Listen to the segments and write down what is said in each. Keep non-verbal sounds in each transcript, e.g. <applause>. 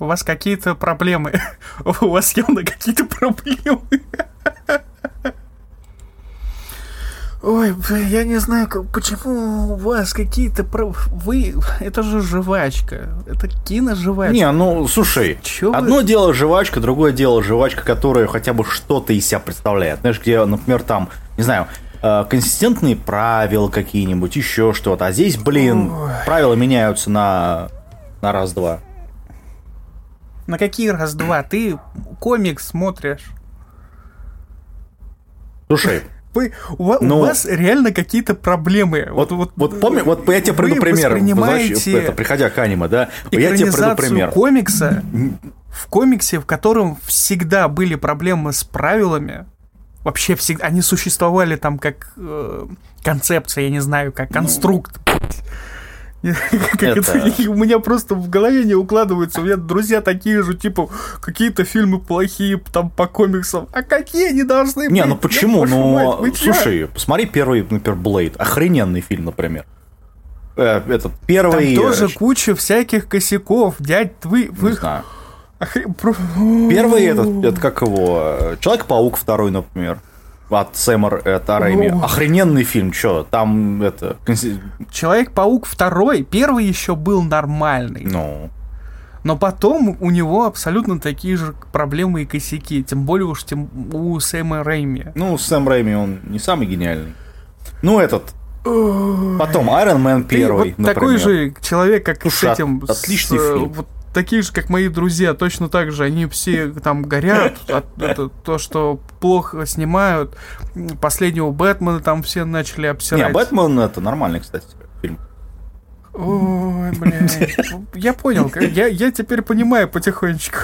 у вас какие-то проблемы. <laughs> У вас явно какие-то проблемы. Ой, я не знаю, почему у вас какие-то... Вы... Это же жвачка. Это киножвачка. Не, ну, слушай, Чё одно вы... дело жвачка, другое дело жвачка, которая хотя бы что-то из себя представляет. Знаешь, где, например, там, не знаю, э, консистентные правила какие-нибудь, еще что-то. А здесь, блин, Ой. правила меняются на, на раз-два. На какие раз-два? Ты комикс смотришь. Слушай, вы, у, ну, у вас реально какие-то проблемы. Вот, вот, вот помни, вот я тебе приведу пример. Воспринимаете это, приходя к аниме, да? Я тебе приведу пример. комикса, в комиксе, в котором всегда были проблемы с правилами, вообще всегда, они существовали там как э, концепция, я не знаю, как конструкт. Ну, это... это... У меня просто в голове не укладывается. У меня друзья такие же, типа, какие-то фильмы плохие там по комиксам. А какие они должны быть? Не, ну почему? Ну, слушай, посмотри первый, например, Блейд. Охрененный фильм, например. Э, этот первый... Там тоже куча всяких косяков. Дядь, вы... вы... Не знаю. Первый этот, это как его, Человек-паук второй, например от Сэма это Рэйми. Охрененный фильм, что там это... Человек-паук второй, первый еще был нормальный. Ну... Но потом у него абсолютно такие же проблемы и косяки. Тем более уж тем у Сэма Рэйми. Ну, Сэм Рэйми, он не самый гениальный. Ну, этот... Потом Iron Man первый, вот Такой же человек, как Слушай, с этим... Отличный с, фильм. Вот такие же, как мои друзья, точно так же. Они все там горят от это, то, что плохо снимают. Последнего Бэтмена там все начали обсирать. Не, Бэтмен это нормальный, кстати, фильм. Ой, блядь. Я понял. Я, я теперь понимаю потихонечку.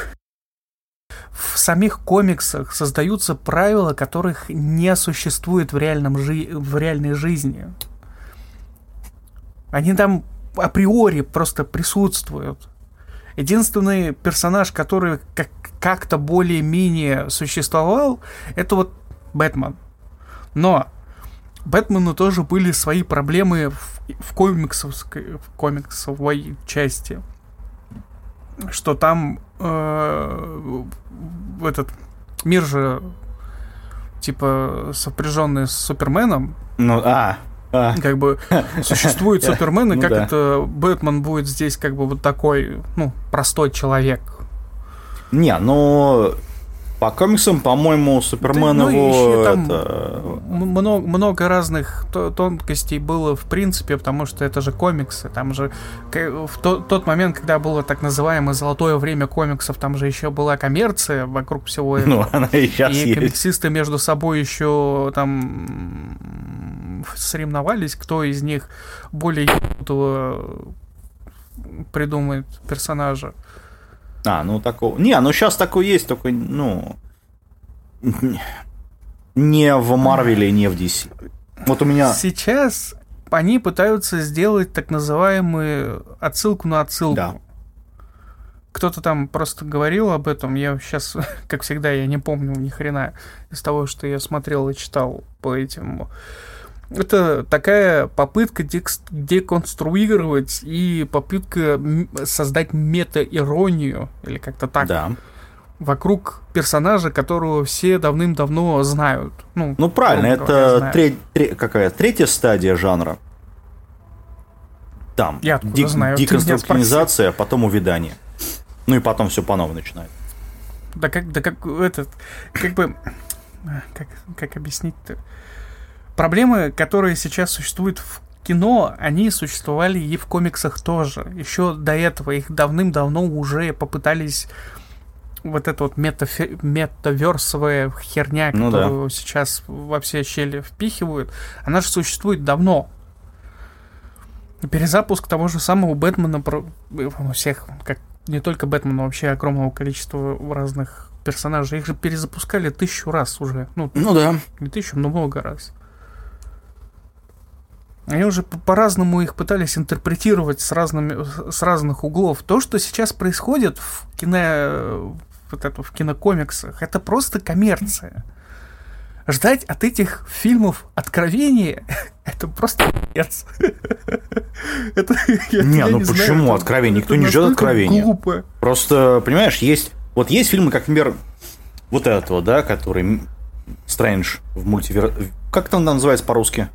В самих комиксах создаются правила, которых не существует в, реальном жи- в реальной жизни. Они там априори просто присутствуют. Единственный персонаж, который как- как-то более-менее существовал, это вот Бэтмен. Но Бэтмену тоже были свои проблемы в, в, комиксовской, в комиксовой части. Что там э, этот мир же типа сопряженный с Суперменом. Ну, а, а. Как бы существует <laughs> Супермен, и ну, как это Бэтмен будет здесь как бы вот такой, ну, простой человек. Не, ну по комиксам, по-моему, Супермен да, ну, его... Там это... много, много разных тонкостей было в принципе, потому что это же комиксы. Там же в тот, тот момент, когда было так называемое золотое время комиксов, там же еще была коммерция вокруг всего этого. Ну, она и сейчас И есть. комиксисты между собой еще там соревновались, кто из них более придумает персонажа. А, ну такого. Не, ну сейчас такой есть, только, ну. Не в Марвеле, не в DC. Вот у меня. Сейчас они пытаются сделать так называемую отсылку на отсылку. Да. Кто-то там просто говорил об этом. Я сейчас, <laughs> как всегда, я не помню ни хрена из того, что я смотрел и читал по этим это такая попытка деконструировать и попытка создать мета-иронию, или как-то так. Да. Вокруг персонажа, которого все давным-давно знают. Ну, ну правильно, это тре- тре- какая третья стадия жанра. Там. Я дек- знаю? Деконструктивизация, а потом увядание. Ну и потом все по новой начинает. Да как, да как этот, как бы, как, как объяснить-то? Проблемы, которые сейчас существуют в кино, они существовали и в комиксах тоже. Еще до этого их давным-давно уже попытались вот эта вот метафе- метаверсовая херня, ну которую да. сейчас во все щели впихивают, она же существует давно. Перезапуск того же самого Бэтмена, про... всех, как не только Бэтмена, вообще огромного количества разных персонажей, их же перезапускали тысячу раз уже. Ну, ну да. Не тысячу, но много раз. Они уже по-разному их пытались интерпретировать с, разными, с разных углов. То, что сейчас происходит в кино, вот это, в кинокомиксах, это просто коммерция. ждать от этих фильмов откровения, это просто пиздец. <laughs> это, не, ну почему откровение? Никто не ждет откровения. Глупо. Просто, понимаешь, есть... Вот есть фильмы, как, например, вот этого, да, который Стрэндж в мультивер... Как там называется по-русски?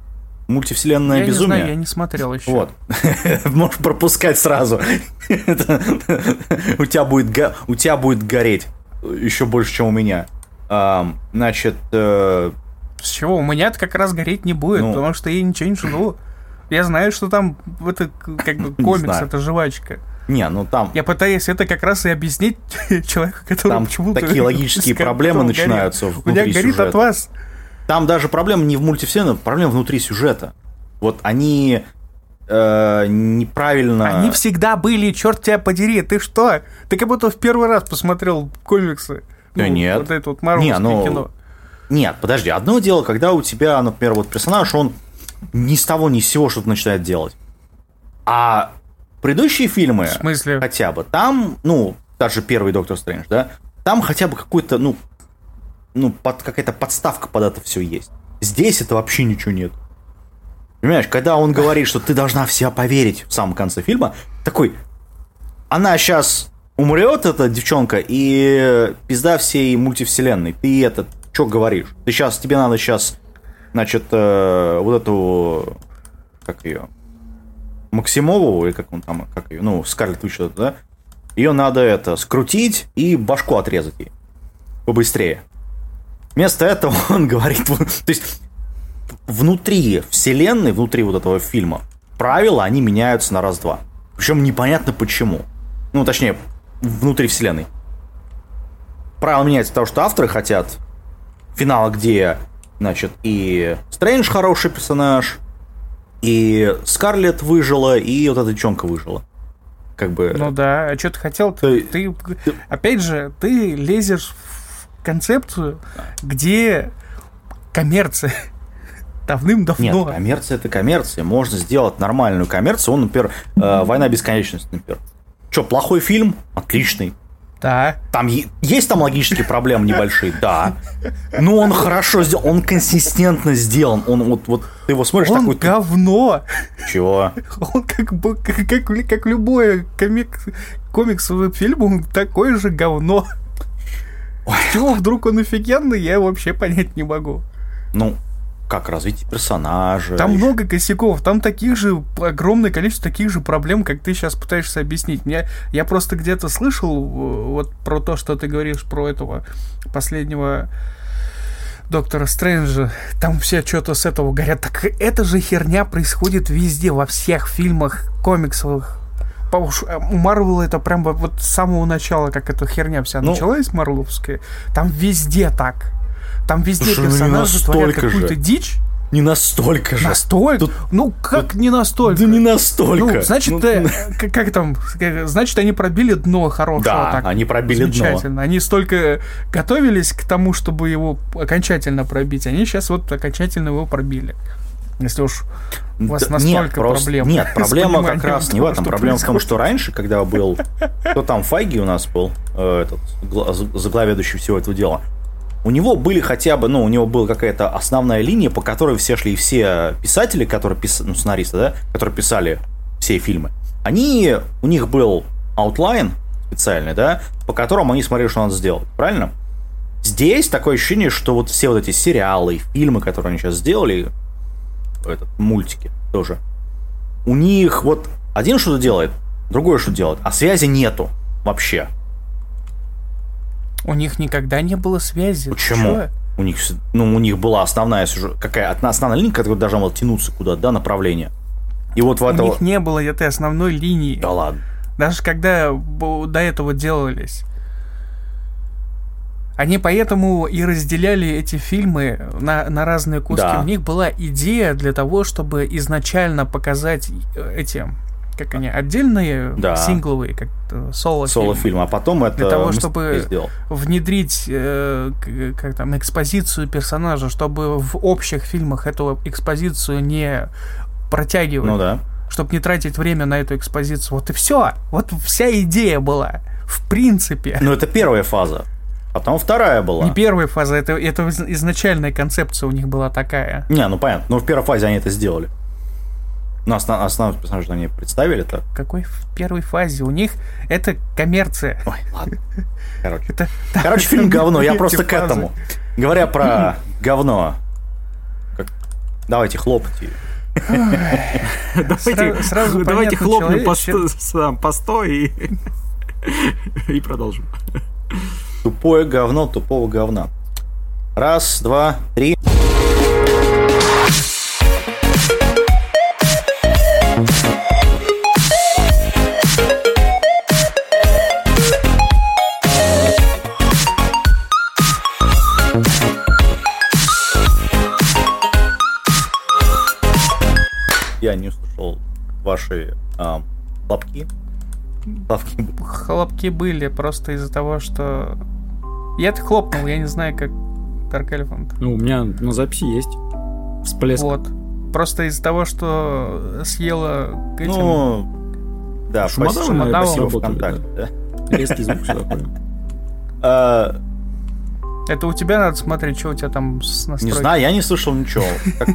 Мультивселенная я безумие. Не знаю, я не смотрел еще. Вот. <laughs> Можешь пропускать сразу. <laughs> у тебя будет у тебя будет гореть еще больше, чем у меня. Значит. Э, С чего? У меня как раз гореть не будет, ну. потому что я ничего не жду. Я знаю, что там это как бы <laughs> комикс, это жвачка. Не, ну там... Я пытаюсь это как раз и объяснить человеку, который там почему-то... такие логические проблемы начинаются горит. У меня горит сюжета. от вас. Там даже проблема не в мультивселенной, проблема внутри сюжета. Вот они э, неправильно... Они всегда были, черт тебя подери, ты что? Ты как будто в первый раз посмотрел комиксы. Да ну, нет. Вот это вот не, ну... кино. Нет, подожди, одно дело, когда у тебя, например, вот персонаж, он ни с того ни с сего что-то начинает делать. А предыдущие фильмы, в смысле? хотя бы, там, ну, даже первый Доктор Стрэндж, да, там хотя бы какой-то, ну, ну, под, какая-то подставка под это все есть. Здесь это вообще ничего нет. Понимаешь, когда он говорит, что ты должна в себя поверить в самом конце фильма, такой, она сейчас умрет, эта девчонка, и пизда всей мультивселенной. Ты это, что говоришь? Ты сейчас, тебе надо сейчас, значит, э, вот эту, как ее, Максимову, или как он там, как ее, ну, Скарлетт Вич, да? Ее надо это, скрутить и башку отрезать ей. Побыстрее. Вместо этого <laughs> он говорит, то есть внутри вселенной, внутри вот этого фильма, правила, они меняются на раз-два. Причем непонятно почему. Ну, точнее, внутри вселенной. Правила меняются потому, что авторы хотят финала, где, значит, и Стрэндж хороший персонаж, и Скарлетт выжила, и вот эта девчонка выжила. Как бы... Ну да, а что ты хотел? Ты, ты, ты, опять же, ты лезешь в концепцию, где коммерция <laughs> давным-давно. Нет, коммерция это коммерция. Можно сделать нормальную коммерцию. Он, например, э, «Война бесконечности», например. Что, плохой фильм? Отличный. Да. Там есть там логические проблемы небольшие, да. Но он хорошо сделан, он консистентно сделан. Он вот, вот ты его смотришь он такой. говно. Чего? Он как как, как, как любой комик, комиксовый фильм, он такой же говно. Ой. Чего вдруг он офигенный, я вообще понять не могу. Ну, как развитие персонажа. Там много косяков, там таких же, огромное количество таких же проблем, как ты сейчас пытаешься объяснить. Мне, я просто где-то слышал э, вот про то, что ты говоришь про этого последнего Доктора Стрэнджа, там все что-то с этого говорят. Так эта же херня происходит везде, во всех фильмах, комиксовых. Э, у Марвела это прям вот с самого начала, как эта херня вся ну, началась, Марвеловская, там везде так. Там везде Слушай, ну персонажи ну творят какую-то дичь. Не настолько же. Настолько? Тут, ну как тут, не настолько? Да не настолько. Ну, значит, ну, э, как, как там, значит, они пробили дно хорошего. Да, так, они пробили замечательно. дно. Они столько готовились к тому, чтобы его окончательно пробить. Они сейчас вот окончательно его пробили. Если уж у вас да, настолько нет, просто, проблем. Нет, <laughs> проблема как раз не в этом. Проблема в том, что раньше, когда был... Кто там, Файги у нас был, э, этот, заглаведущий всего этого дела, у него были хотя бы, ну, у него была какая-то основная линия, по которой все шли все писатели, которые писали, ну, сценаристы, да, которые писали все фильмы. Они, у них был outline специальный, да, по которому они смотрели, что надо сделать, правильно? Здесь такое ощущение, что вот все вот эти сериалы, фильмы, которые они сейчас сделали, этот, мультики тоже, у них вот один что-то делает, другой что делает, а связи нету вообще. У них никогда не было связи. Почему? У них, ну, у них была основная какая основная линия, которая должна была тянуться куда-то, да, направление. И вот в этом... У них не было этой основной линии. Да ладно. Даже когда до этого делались. Они поэтому и разделяли эти фильмы на, на разные куски. Да. У них была идея для того, чтобы изначально показать э, эти как они, отдельные да. сингловые, как соло Соло фильм, а потом это Для того, чтобы внедрить э, как там, экспозицию персонажа, чтобы в общих фильмах эту экспозицию не протягивать. Ну да. Чтобы не тратить время на эту экспозицию. Вот и все. Вот вся идея была. В принципе. Ну, это первая фаза. Потом вторая была. Не первая фаза, это, это изначальная концепция у них была такая. Не, ну понятно, но в первой фазе они это сделали. Ну, основ, основной персонаж они представили так. Какой в первой фазе? У них это коммерция. Ой, ладно. Короче, это, Короче фильм говно, я просто к этому. Говоря про <laughs> говно, как... давайте хлопайте. <laughs> Давайте, сразу давайте хлопнем по, сто, по сто и, <laughs> и продолжим. Тупое говно тупого говна. Раз, два, три. Я не услышал ваши а, хлопки. Хлопки. Хлопки были просто из-за того, что я-то хлопнул, я не знаю, как Dark Elephant. Ну, у меня на записи есть всплеск. Вот. Просто из-за того, что съела этим... Ну, да, Шумодавом, Шумодавом спасибо ВКонтакте, да. Резкий звук все такое. <laughs> А, это у тебя надо смотреть, что у тебя там с настройкой. Не знаю, я не слышал ничего.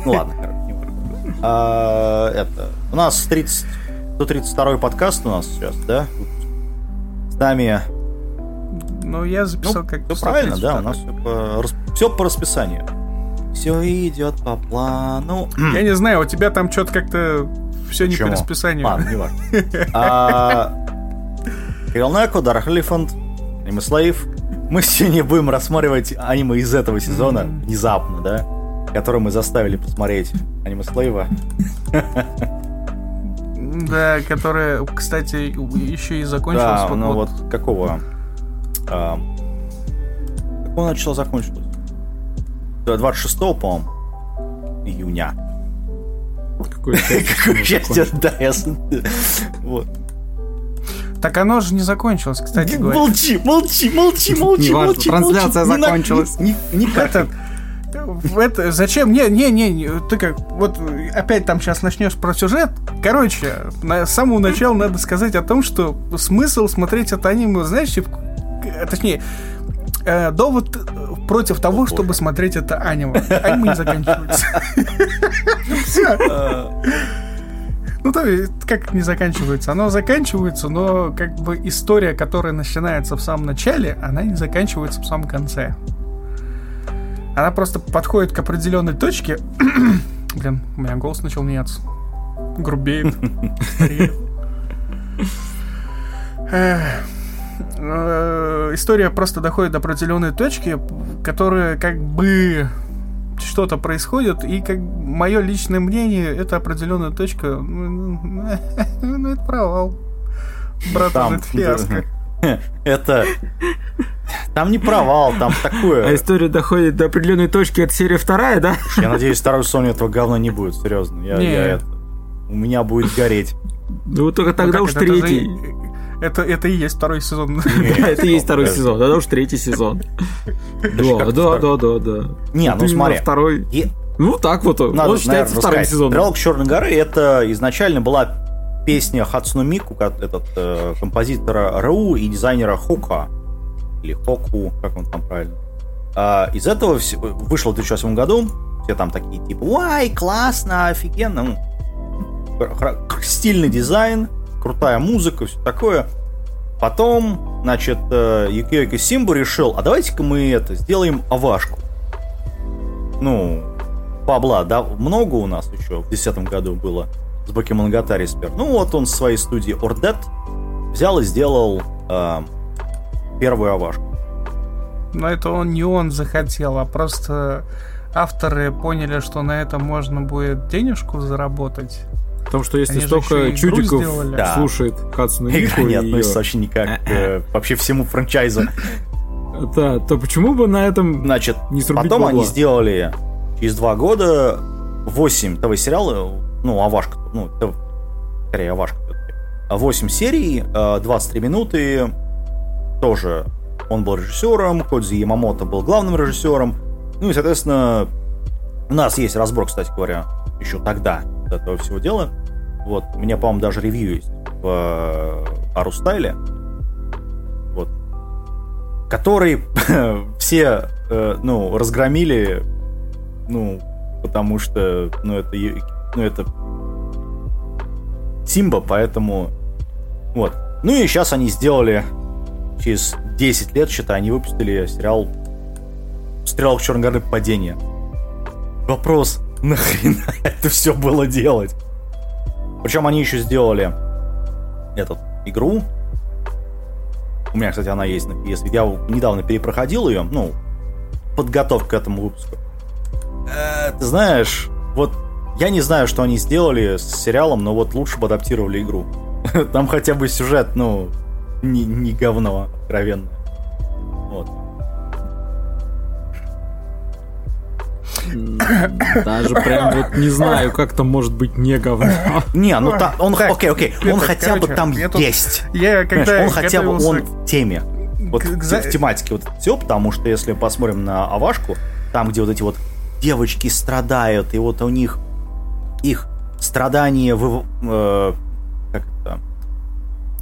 Ну ладно, короче, а, Это, у нас 30, 132 подкаст у нас сейчас, да? С нами ну, я записал ну, как Все правильно, да, у нас все по, все по расписанию. Все идет по плану. <clears throat> Я не знаю, у тебя там что-то как-то все не по расписанию. Ладно, не важно. <laughs> А, Кирилл Элефант, Аниме Слейв. Мы сегодня будем рассматривать аниме из этого сезона, внезапно, да? Который мы заставили посмотреть аниме Слейва. <laughs> Да, которая, кстати, еще и закончилась. Да, ну вот какого? А, какого начало закончилось? 26 по-моему, июня. Какое <laughs> счастье, да, я... Вот. Так оно же не закончилось, кстати говоря. Молчи, молчи, молчи, молчи, молчи. Трансляция закончилась. Никак. Это, зачем? Не, не, не, ты как, вот опять там сейчас начнешь про сюжет. Короче, на, с самого начала надо сказать о том, что смысл смотреть это аниме, знаешь, точнее, э, довод против того, Ой. чтобы смотреть это аниме. Аниме не заканчивается. <laughs> Ну, то есть, как не заканчивается? Оно заканчивается, но как бы история, которая начинается в самом начале, она не заканчивается в самом конце. Она просто подходит к определенной точке. <clears throat> Блин, у меня голос начал меняться. Грубеет. <laughs> Э, история просто доходит до определенной точки, которая как бы что-то происходит, и как мое личное мнение, это определенная точка, ну, <laughs> ну это провал. Братан, это фиаско. <laughs> Это... Там не провал, там такое... А история доходит до определенной точки, это серия вторая, да? Я надеюсь, второй Sony этого говна не будет, серьезно. Я, не. я это... У меня будет гореть. Ну, только тогда ну, уж третий. Это, это и есть второй сезон. <laughs> Да, это и есть второй сезон, тогда уж третий сезон. Да, да, да, да, да. Не, ну смотри. Второй... Ну, так вот, он считается вторым сезоном. Стрелок Черной горы это изначально была песня Хацуно Мику, этот э, композитора Ру и дизайнера Хока. Или Хоку, как он там правильно. А, из этого вышло в 2008 году. Все там такие типа, ой, классно, офигенно. Ну, стильный дизайн, крутая музыка, все такое. Потом, значит, э, Юкиоки Симбу решил, а давайте-ка мы это, сделаем авашку. Ну, бабла, да, много у нас еще в 2010 году было с Бакимонгатари спер. Ну вот он с своей студии Ордет взял и сделал э, первую авашку. Но это он не он захотел, а просто авторы поняли, что на этом можно будет денежку заработать. Потому что если Они столько чудиков да. слушает Хацуна Мику... не относится вообще никак к вообще всему франчайзу. Да, то почему бы на этом Значит, не срубить потом бабла? они сделали через два года 8 ТВ-сериала, ну, Авашка, ну, скорее Авашка, 8 серий, 23 минуты, тоже он был режиссером, Кодзи Ямамото был главным режиссером, ну и, соответственно, у нас есть разбор, кстати говоря, еще тогда этого всего дела. Вот, у меня, по-моему, даже ревью есть в Арустайле. Вот. Который <laughs> все, э, ну, разгромили, ну, потому что, ну, это, ну, это Симба, поэтому, вот. Ну и сейчас они сделали, через 10 лет, считай, они выпустили сериал «Стрелок Черной горы. Падение». Вопрос, нахрена <laughs> это все было делать? Причем они еще сделали эту игру. У меня, кстати, она есть на PS. Я недавно перепроходил ее, ну, подготовка к этому выпуску. Э, ты знаешь, вот я не знаю, что они сделали с сериалом, но вот лучше бы адаптировали игру. <laughs> Там хотя бы сюжет, ну, не, не говно, откровенно. Вот. Даже прям вот не знаю, как там может быть не говно. <laughs> Не, ну там, он, окей, окей, он хотя бы там есть. Я когда Он хотя бы, он в теме. Вот в тематике вот все, потому что если посмотрим на Авашку, там, где вот эти вот девочки страдают, и вот у них их страдания в, э, как это,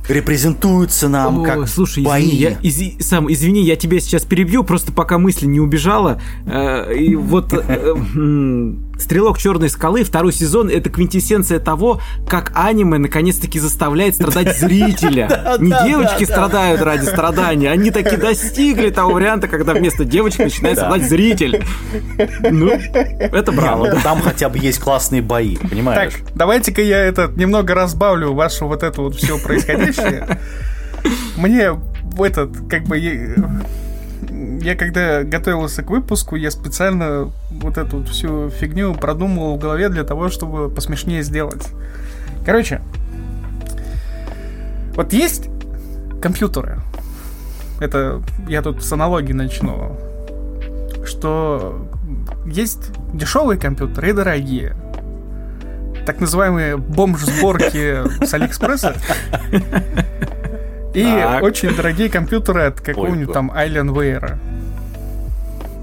репрезентуются нам О, как слушай, бои. Извини, я, из, сам, извини, я тебя сейчас перебью, просто пока мысль не убежала. Э, и вот э, <laughs> Стрелок Черной скалы, второй сезон, это квинтэссенция того, как аниме наконец-таки заставляет страдать <laughs> зрителя. Не девочки страдают ради страдания, они таки достигли того варианта, когда вместо девочек начинает страдать зритель. Ну, это браво. Ну, там хотя бы есть классные бои, понимаешь? Так, давайте-ка я это немного разбавлю вашу вот это вот все происходящее. Мне этот, как бы, я когда готовился к выпуску, я специально вот эту вот всю фигню продумывал в голове для того, чтобы посмешнее сделать. Короче, вот есть компьютеры. Это я тут с аналогии начну. Что есть дешевые компьютеры и дорогие. Так называемые бомж-сборки с Алиэкспресса. <laughs> И так. очень дорогие компьютеры от какого-нибудь там Alienware.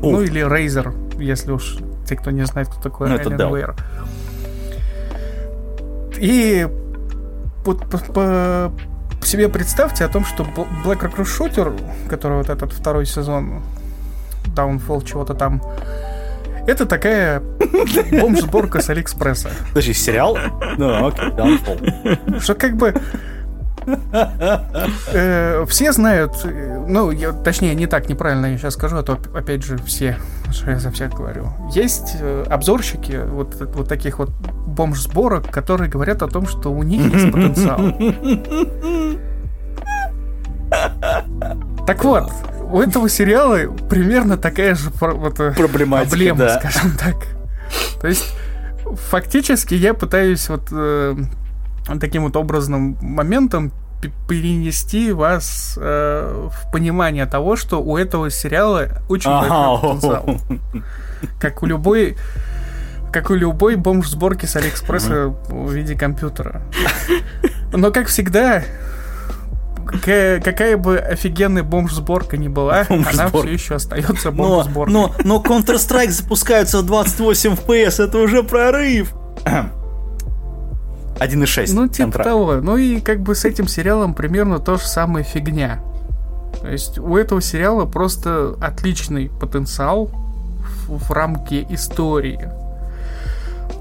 Ну или Razer, если уж те, кто не знает, кто такой ну, Alienware. И по, по, по себе представьте о том, что Black Rock Shooter, который вот этот второй сезон, Downfall чего-то там, это такая <laughs> бомж-сборка с Алиэкспресса. Подожди, сериал? Ну, окей, Downfall. Что как бы все знают, ну, я, точнее, не так, неправильно я сейчас скажу, а то, опять же, все, что я за всех говорю. Есть э, обзорщики вот, вот таких вот бомж-сборок, которые говорят о том, что у них есть потенциал. Так вот, у этого сериала примерно такая же вот, э, проблема, да. скажем так. То есть, фактически я пытаюсь вот таким вот образным моментом перенести вас э, в понимание того, что у этого сериала очень большой потенциал. Как у любой как у любой бомж-сборки с Алиэкспресса в виде компьютера. Но, как всегда, какая, какая бы офигенная бомж-сборка ни была, бомж она все еще остается бомж-сборкой. Но, но, но Counter-Strike запускается в 28 FPS, это уже прорыв. 1.6. Ну, типа контракт. того. Ну и как бы с этим сериалом примерно то же самое фигня. То есть у этого сериала просто отличный потенциал в, в рамке истории.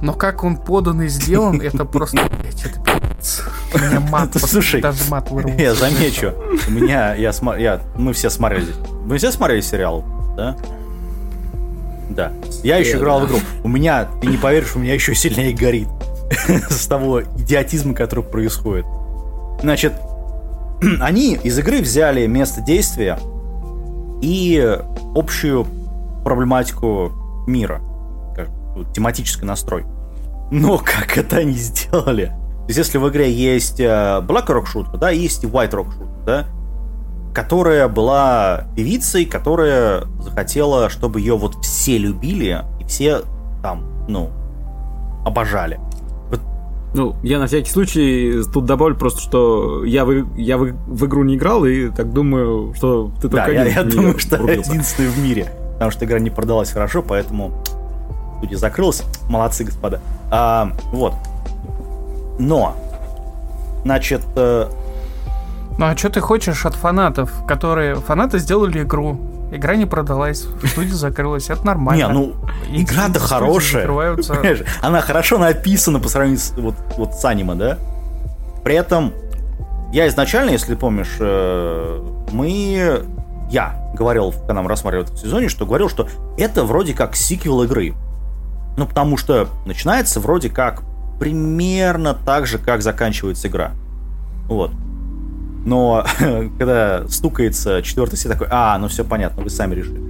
Но как он подан и сделан, <laughs> это просто, блядь, это пиздец. У меня мат, Слушай, даже мат вырвался. Я замечу, у меня, я, я, мы все смотрели, мы все смотрели сериал, да? Да. Я еще играл в игру. У меня, ты не поверишь, у меня еще сильнее горит. <laughs> с того идиотизма, который происходит. Значит, <clears throat> они из игры взяли место действия и общую проблематику мира, тематический настрой. Но <laughs> как это они сделали? То есть, если в игре есть э, Black Rock Shooter, да, есть и White Rock Shooter, да, которая была певицей, которая захотела, чтобы ее вот все любили и все там, ну, обожали. Ну, я на всякий случай тут добавлю просто, что я в, я в, в игру не играл, и так думаю, что ты только да, я, я думаю, что врубился. единственный в мире. Потому что игра не продалась хорошо, поэтому студия закрылась. Молодцы, господа. А, вот. Но, значит, э, Ну а что ты хочешь от фанатов, которые... Фанаты сделали игру, игра не продалась, студия закрылась, это нормально. Не, ну, игра-то хорошая. Она хорошо написана по сравнению с, вот, вот с аниме, да? При этом, я изначально, если помнишь, э, мы... Я говорил, когда мы рассматривали в сезоне, что говорил, что это вроде как сиквел игры. Ну, потому что начинается вроде как примерно так же, как заканчивается игра. Вот. Но <laughs> когда стукается четвертый сет, такой, а, ну все понятно, вы сами решили.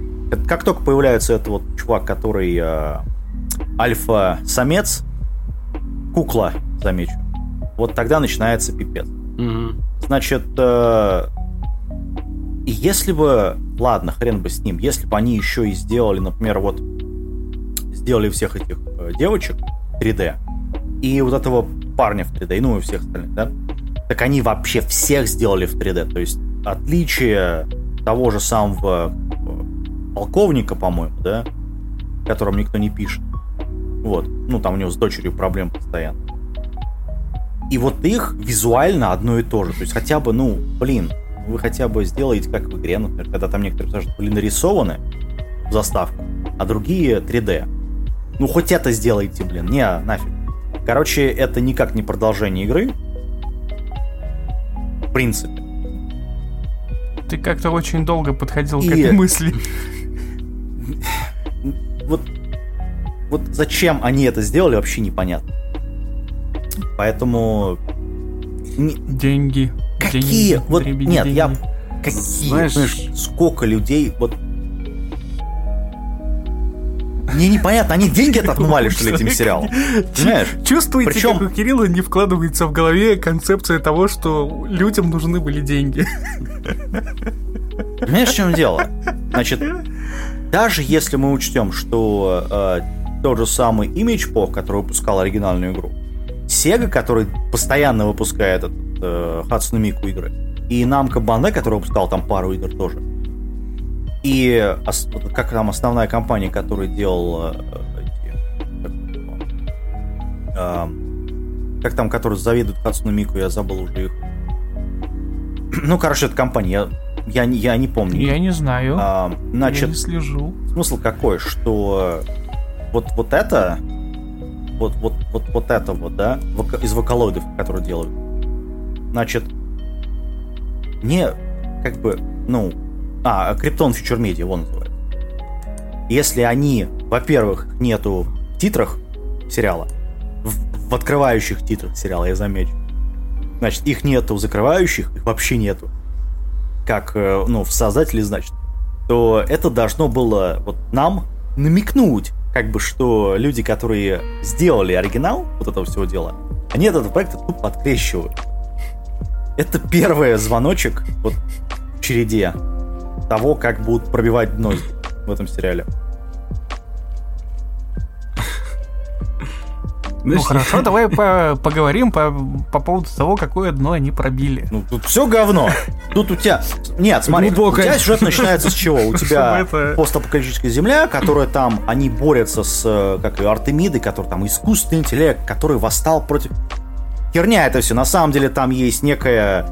Как только появляется этот вот чувак, который э, альфа-самец, кукла, замечу, вот тогда начинается пипец. Угу. Значит, э, если бы, ладно, хрен бы с ним, если бы они еще и сделали, например, вот сделали всех этих э, девочек 3D и вот этого парня в 3D, ну и всех остальных, да, так они вообще всех сделали в 3D. То есть отличие того же самого э, полковника, по-моему, да, которым никто не пишет. Вот. Ну, там у него с дочерью проблем постоянно. И вот их визуально одно и то же. То есть хотя бы, ну, блин, вы хотя бы сделаете, как в игре, например, когда там некоторые персонажи были нарисованы в заставку, а другие 3D. Ну, хоть это сделайте, блин. Не, нафиг. Короче, это никак не продолжение игры в принципе. Ты как-то очень долго подходил и... к этой мысли. <laughs> Вот, вот зачем они это сделали, вообще непонятно. Поэтому... Деньги. Какие? Деньги, вот нет, деньги. я... Какие? Знаешь, знаешь, сколько людей... Вот мне непонятно, они деньги <laughs> отмывали, что ли, этим сериалом? Понимаешь? Чувствуете, Причем... как у Кирилла не вкладывается в голове концепция того, что людям нужны были деньги. Понимаешь, в чем дело? Значит, даже если мы учтем, что э, тот же самый Image который выпускал оригинальную игру, Sega, который постоянно выпускает этот э, Hatsune Miku игры, и Namco Bandai, который выпускал там пару игр тоже, и как там основная компания, которая делала э, как там, которые заведуют Хацуну Мику, я забыл уже их. <clears throat> Ну, короче, это компания, я, я, я не помню. Я не знаю. А, значит, я не слежу. Смысл какой, что вот, вот это, вот, вот, вот, вот это вот, да, из вокалоидов, которые делают, значит, не, как бы, ну, а, Криптон Future Media, он называется. Если они, во-первых, нету в титрах сериала, в, в открывающих титрах сериала, я замечу, значит, их нету в закрывающих, их вообще нету, как, э, ну, в создателе, значит, то это должно было вот нам намекнуть, как бы, что люди, которые сделали оригинал вот этого всего дела, они этот проект тупо открещивают. Это первый звоночек вот в череде того, как будут пробивать дно в этом сериале. Ну хорошо, <laughs> давай по поговорим по, по поводу того, какое дно они пробили. Ну тут все говно. Тут у тебя... Нет, смотри, Глубокое. у тебя сюжет начинается с чего? У <laughs> тебя постапокалиптическая земля, которая там, они борются с, э, как и Артемидой, который там искусственный интеллект, который восстал против... Херня это все. На самом деле там есть некая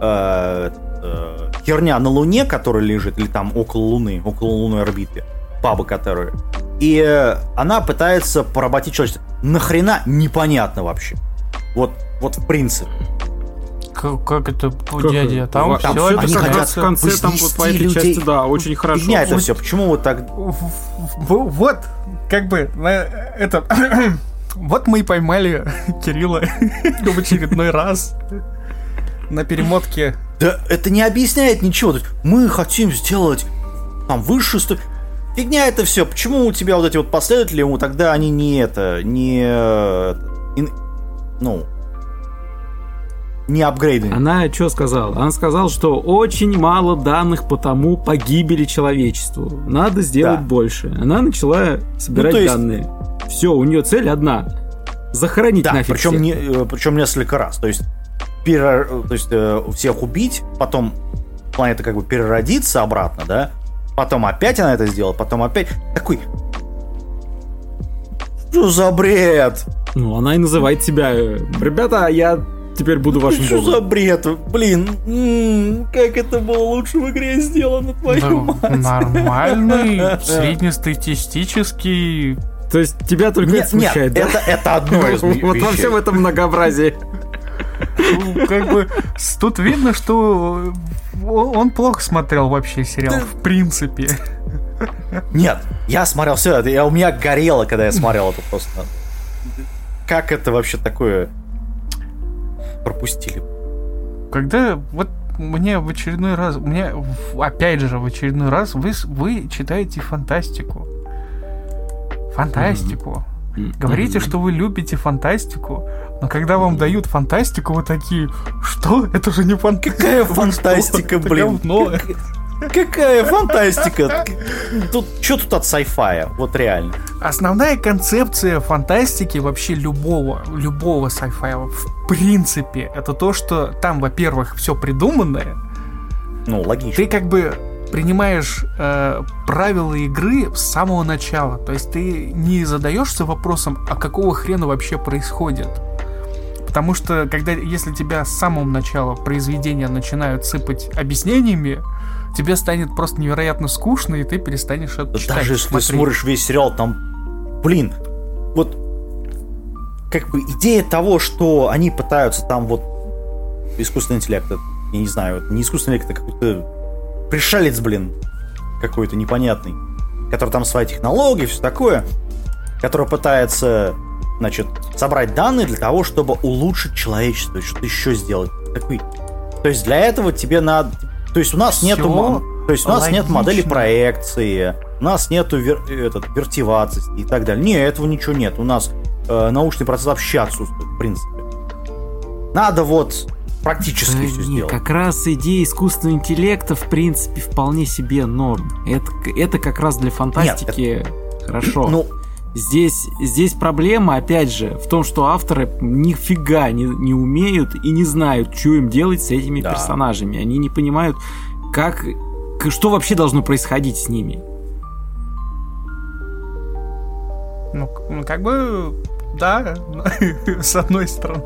э, э, херня на Луне, которая лежит, или там около Луны, около лунной орбиты, бабы которые. И э, она пытается поработить человечество. Нахрена непонятно вообще. Вот, вот в принципе. Как, как это, как дядя? Там, там все, они хотят в конце, там вот по этой людей. части, да, очень хорошо. Фигня это все. Почему вот так? Вот, как бы, это... <coughs> Вот мы и поймали <laughs> Кирилла <laughs> в очередной раз на перемотке да это не объясняет ничего. Мы хотим сделать там высшую сто... Фигня это все. Почему у тебя вот эти вот последователи, ему тогда они не это, не... не ну, не апгрейды. Она что сказала? Она сказала, что очень мало данных по тому погибели человечеству. Надо сделать да. больше. Она начала собирать ну, есть... данные. Все, у нее цель одна. Захоронить да, нафиг причем, не, э, причем несколько раз. То есть перер... то есть, э, всех убить, потом планета как бы переродится обратно, да, потом опять она это сделала, потом опять такой... Что за бред? Ну, она и называет себя, ребята, я теперь буду вашим Что богом. за бред? Блин, как это было лучше в игре сделано, твою Да, мать. нормальный, <laughs> среднестатистический. То есть тебя только Нет, это нет, смущает, да? это, это одно из <laughs> Вот во всем этом многообразии. Ну, Как бы тут видно, что он плохо смотрел вообще сериал, в принципе. Нет, я смотрел все я, у меня горело, когда я смотрел это просто. Как это вообще такое пропустили? Когда вот мне в очередной раз, мне опять же в очередной раз вы, вы читаете фантастику. Фантастику. Говорите, что вы любите фантастику, но когда вам дают фантастику, вы такие, что? Это же не фантастика. Какая <laughs> фантастика, блин. Какая фантастика? Тут что тут от sci-fi? Вот реально. Основная концепция фантастики вообще любого, любого sci-fi, в принципе, это то, что там, во-первых, все придуманное, Ну, логично. ты как бы принимаешь э, правила игры с самого начала. То есть ты не задаешься вопросом, а какого хрена вообще происходит. Потому что, когда, если тебя с самого начала произведения начинают сыпать объяснениями, тебе станет просто невероятно скучно, и ты перестанешь это читать. Даже если ты смотреть. смотришь весь сериал, там, блин, вот как бы идея того, что они пытаются там вот искусственный интеллект, я не знаю, не искусственный интеллект, это какой-то пришелец, блин, какой-то непонятный, который там свои технологии, все такое, который пытается, значит, собрать данные для того, чтобы улучшить человечество, что-то еще сделать. Такой. То есть для этого тебе надо... То есть у нас Всё нету... То есть у нас нет модели логично. проекции, у нас нету вер- этот, вертивации и так далее. Не, этого ничего нет. У нас э, научный процесс вообще отсутствует, в принципе. Надо вот практически Да все не, сделать. как раз идея искусственного интеллекта, в принципе, вполне себе норм. Это, это как раз для фантастики хорошо. Ну, Здесь, здесь проблема, опять же, в том, что авторы нифига не, не умеют и не знают, что им делать с этими Да. персонажами. Они не понимают, как, что вообще должно происходить с ними. Ну, ну, как бы, да, <laughs> с одной стороны.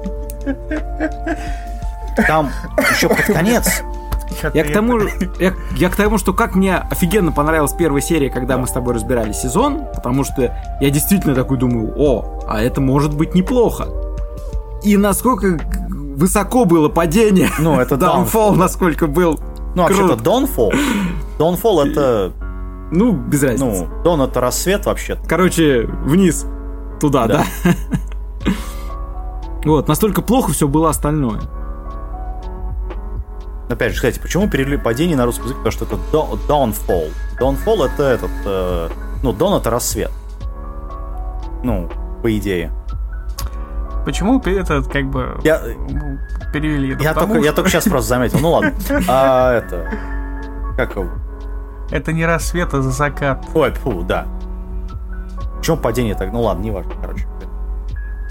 там еще под конец Я к тому, я, я к тому, что как мне офигенно понравилась первая серия, когда мы с тобой разбирали сезон, потому что я действительно такой думаю, о, а это может быть неплохо. И насколько высоко было падение. Ну, это <laughs> Downfall, насколько был. Ну, вообще-то Круто. Dawnfall. Dawnfall это, Ну, без разницы. ну, Dawn это рассвет вообще-то. Короче, вниз. Туда, да. Да. <laughs> Вот, настолько плохо все было остальное. Опять же, кстати, почему перевели падение на русский язык? Потому что это do- Dawnfall. Dawnfall это этот, э, ну, Dawn это рассвет. Ну, по идее. Почему это как бы Я- перевели? Да Я потому только, я что только сейчас просто заметил. Ну ладно. <laughs> А это... Как его? Это не рассвет, а закат. Ой, фу, да. Почему падение так? Ну ладно, не важно, короче.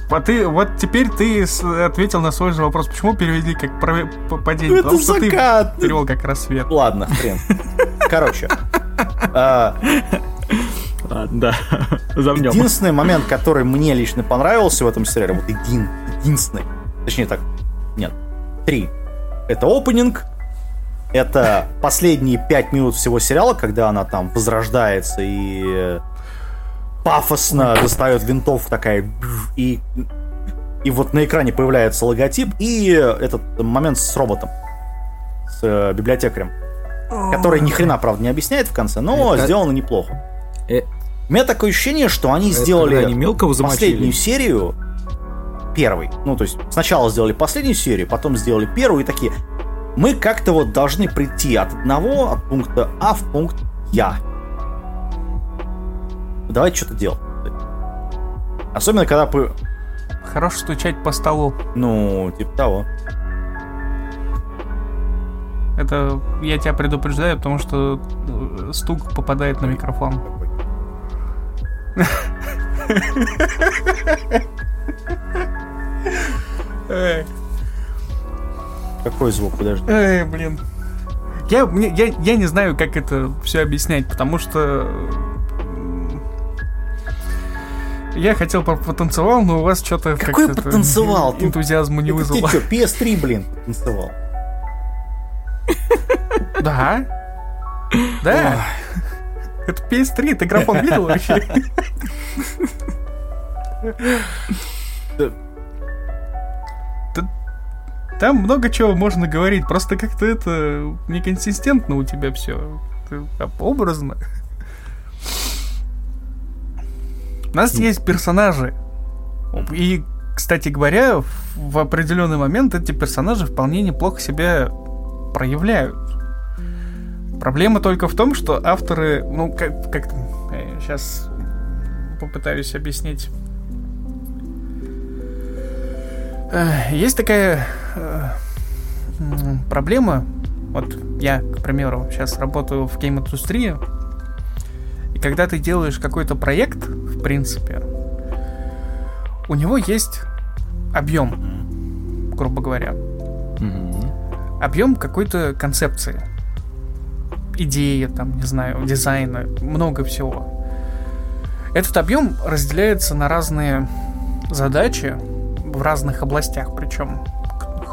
А ты, вот теперь ты ответил на свой же вопрос, почему перевели как прове- п- падение? Это Потому что закат. ты перевел как рассвет. Ладно, хрен. Короче. а, Ладно, да. Замнем. Единственный момент, который мне лично понравился в этом сериале, вот един, единственный, точнее так, нет, три. Это опенинг, это последние пять минут всего сериала, когда она там возрождается и э, пафосно достает винтовку такая, и, и вот на экране появляется логотип, и этот момент с роботом, с э, библиотекарем, который ни хрена, правда, не объясняет в конце, но Это- сделано неплохо. Э, У меня такое ощущение, что они Это сделали они мелкого замочили? последнюю серию первой. Ну, то есть сначала сделали последнюю серию, потом сделали первую и такие. Мы как-то вот должны прийти от одного, от пункта А в пункт Я. Давайте что-то делать. Особенно, когда Хорошо стучать по столу. ну, типа того. Это я тебя предупреждаю, потому что э, стук попадает на микрофон. <laughs> Какой звук, подожди. эй, блин. Я, я, я не знаю, как это все объяснять, потому что... Я хотел потанцевал, но у вас что-то Какой потанцевал? Энтузиазма не вызвало. Ты что, PS3, блин, танцевал? Да. Да. Это PS3, ты графон видел вообще? Там много чего можно говорить, просто как-то это неконсистентно у тебя все. Образно. У нас есть персонажи. И, кстати говоря, в определенный момент эти персонажи вполне неплохо себя проявляют. Проблема только в том, что авторы, ну, как, как сейчас попытаюсь объяснить. Есть такая э, проблема. Вот я, к примеру, сейчас работаю в гейм-индустрии. И когда ты делаешь какой-то проект, в принципе, у него есть объем, грубо говоря. Mm-hmm. Объем какой-то концепции. Идеи, там, не знаю, дизайна, много всего. Этот объем разделяется на разные задачи в разных областях, причем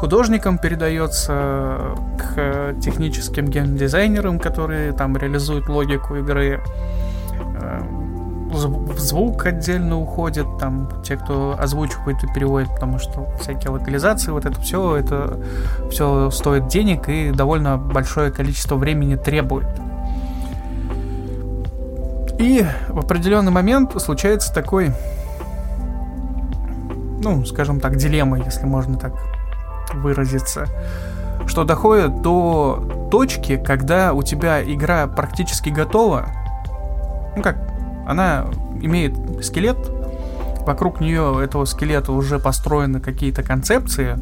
художникам передается, к техническим геймдизайнерам, которые там реализуют логику игры, э, звук отдельно уходит, там те, кто озвучивает и переводит, потому что всякие локализации, вот это все, это все стоит денег и довольно большое количество времени требует. И в определенный момент случается такой, ну, скажем так, дилемма, если можно так выразиться, что доходит до точки, когда у тебя игра практически готова. Ну как, она имеет скелет, вокруг нее этого скелета уже построены какие-то концепции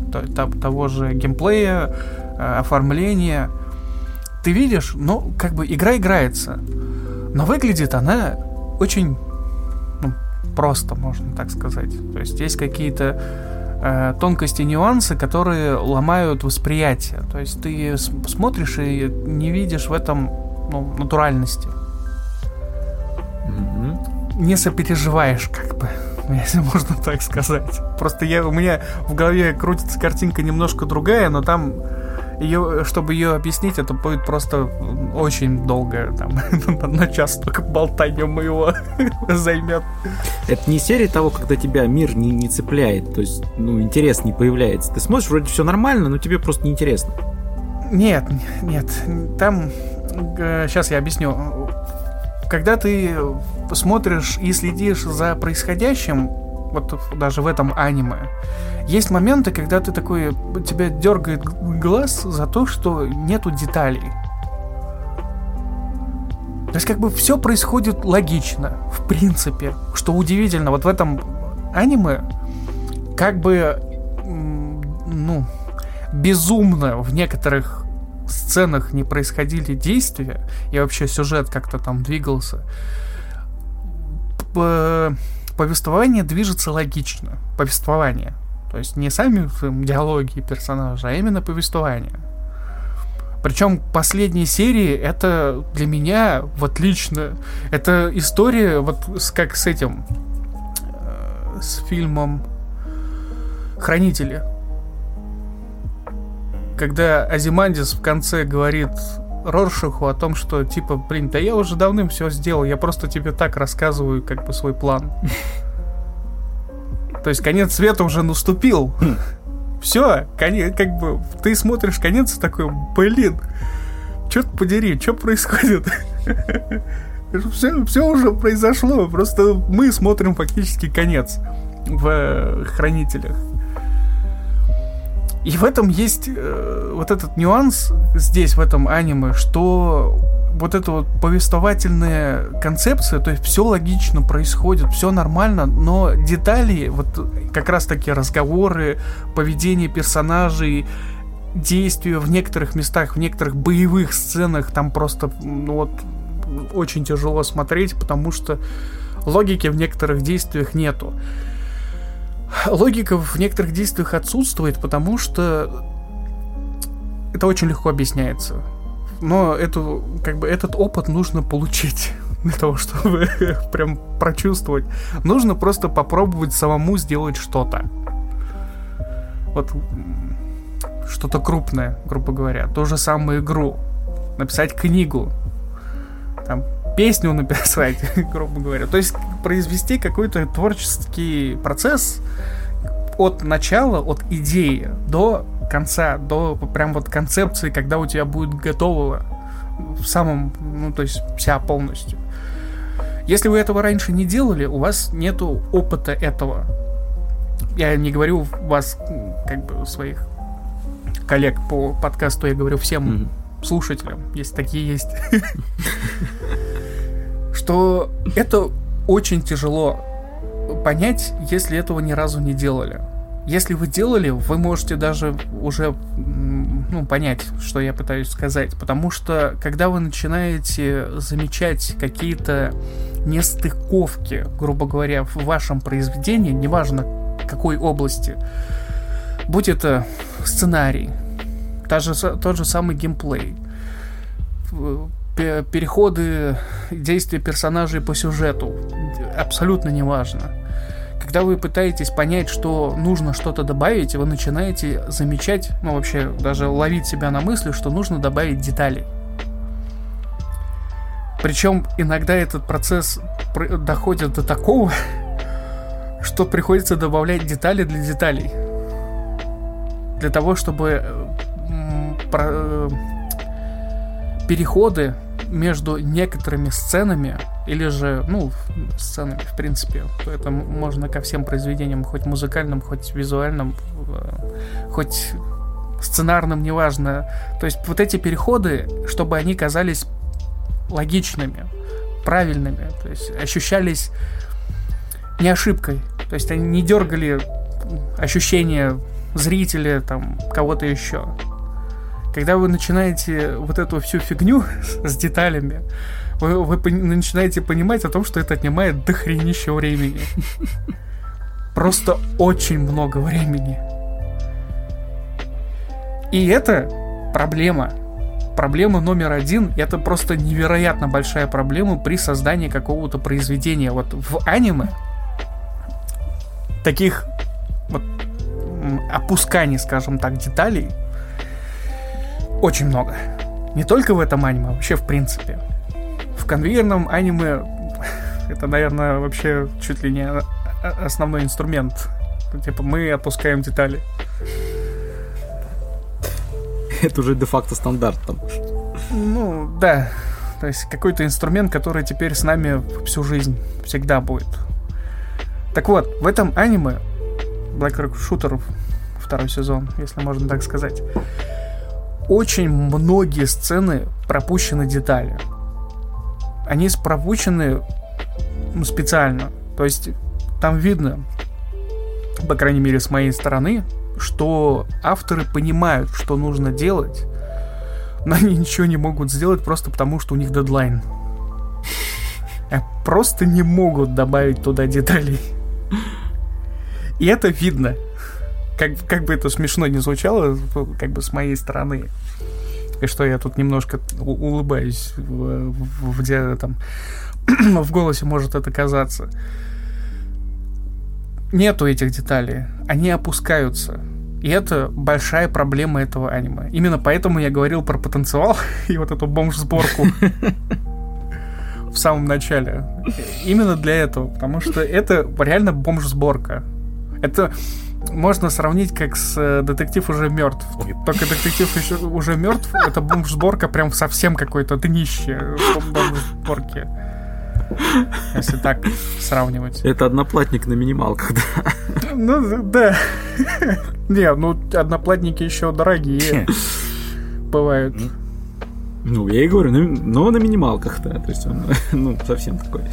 того же геймплея, э, оформления. Ты видишь, ну, как бы игра играется, но выглядит она очень ну, просто, можно так сказать. То есть есть какие-то э, тонкости, нюансы, которые ломают восприятие. То есть ты смотришь и не видишь в этом ну, натуральности. Mm-hmm. Не сопереживаешь, как бы, <laughs> если можно так сказать. Просто я, у меня в голове крутится картинка немножко другая, но там ее, чтобы ее объяснить, это будет просто очень долго, там, <laughs> на час только болтания моего <laughs> займет. Это не серия того, когда тебя мир не, не цепляет, то есть, ну, интерес не появляется. Ты смотришь, вроде все нормально, но тебе просто неинтересно. Нет, нет, там, сейчас э, я объясню. Когда ты смотришь и следишь за происходящим, вот даже в этом аниме, есть моменты, когда ты такой, тебя дергает глаз за то, что нету деталей. То есть как бы все происходит логично, в принципе. Что удивительно, вот в этом аниме как бы, ну, безумно в некоторых сценах не происходили действия, и вообще сюжет как-то там двигался. Повествование движется логично. Повествование. То есть не сами диалоги персонажа, а именно повествование. Причем последние серии это для меня вот лично это история вот с, как с этим э, с фильмом Хранители. Когда Азимандис в конце говорит Роршиху о том, что типа, блин, да я уже давным все сделал, я просто тебе так рассказываю как бы свой план. То есть конец света уже наступил. Хм. Все, конец, как бы ты смотришь конец такой, блин, черт подери, что происходит? <laughs> все, все уже произошло, просто мы смотрим фактически конец в э, хранителях. И в этом есть э, вот этот нюанс здесь, в этом аниме, что вот эта вот повествовательная концепция, то есть все логично происходит, все нормально, но детали, вот как раз таки разговоры, поведение персонажей, действия в некоторых местах, в некоторых боевых сценах, там просто ну, вот очень тяжело смотреть, потому что логики в некоторых действиях нету. Логика в некоторых действиях отсутствует, потому что это очень легко объясняется но эту, как бы, этот опыт нужно получить. <laughs> для того, чтобы <laughs> прям прочувствовать. Нужно просто попробовать самому сделать что-то. Вот что-то крупное, грубо говоря. Ту же самую игру. Написать книгу. Там, песню написать, <laughs> грубо говоря. То есть произвести какой-то творческий процесс от начала, от идеи до конца, до прям вот концепции, когда у тебя будет готово в самом, ну, то есть вся полностью. Если вы этого раньше не делали, у вас нету опыта этого. Я не говорю вас, как бы, своих коллег по подкасту, я говорю всем mm-hmm. слушателям, если такие есть, <laughs> что это очень тяжело понять, если этого ни разу не делали. Если вы делали, вы можете даже уже ну, понять, что я пытаюсь сказать. Потому что, когда вы начинаете замечать какие-то нестыковки, грубо говоря, в вашем произведении, неважно какой области, будь это сценарий, та же, тот же самый геймплей, переходы действия персонажей по сюжету, абсолютно неважно когда вы пытаетесь понять, что нужно что-то добавить, вы начинаете замечать, ну вообще даже ловить себя на мысли, что нужно добавить детали. Причем иногда этот процесс доходит до такого, <laughs> что приходится добавлять детали для деталей. Для того, чтобы э, переходы между некоторыми сценами, или же, ну, сценами, в принципе, это можно ко всем произведениям, хоть музыкальным, хоть визуальным, э, хоть сценарным, неважно. То есть вот эти переходы, чтобы они казались логичными, правильными, то есть ощущались не ошибкой, то есть они не дергали ощущения зрителя, там, кого-то еще. Когда вы начинаете вот эту всю фигню <laughs> с деталями, вы, вы начинаете понимать о том, что это отнимает дохренище времени. Просто очень много времени. И это проблема. Проблема номер один, это просто невероятно большая проблема при создании какого-то произведения. Вот в аниме таких вот опусканий, скажем так, деталей очень много. Не только в этом аниме, а вообще в принципе. В конвейерном аниме <laughs> это, наверное, вообще чуть ли не основной инструмент. Типа мы отпускаем детали. Это уже де-факто стандарт там. Ну, да. То есть какой-то инструмент, который теперь с нами всю жизнь всегда будет. Так вот, в этом аниме Black Rock Shooter второй сезон, если можно так сказать, очень многие сцены пропущены детали. Они пропущены ну, специально. То есть там видно, по крайней мере с моей стороны, что авторы понимают, что нужно делать, но они ничего не могут сделать просто потому, что у них дедлайн. Просто не могут добавить туда деталей. И это видно как, как бы это смешно не звучало, как бы с моей стороны, и что я тут немножко улыбаюсь в, в, там, <clears throat> в голосе может это казаться. Нету этих деталей, они опускаются. И это большая проблема этого аниме. Именно поэтому я говорил про потенциал <laughs> и вот эту бомж-сборку в самом начале. Именно для этого, потому что это реально бомж-сборка. Это можно сравнить как с э, детектив уже мертв. Только детектив еще уже мертв, это бомж-сборка прям совсем какое-то днище бомж-сборки. Если так сравнивать. Это одноплатник на минималках, да? Ну, да. Не, ну, одноплатники еще дорогие бывают. Ну, я и говорю, но на минималках, да. То есть он, <laughs> ну, совсем такой.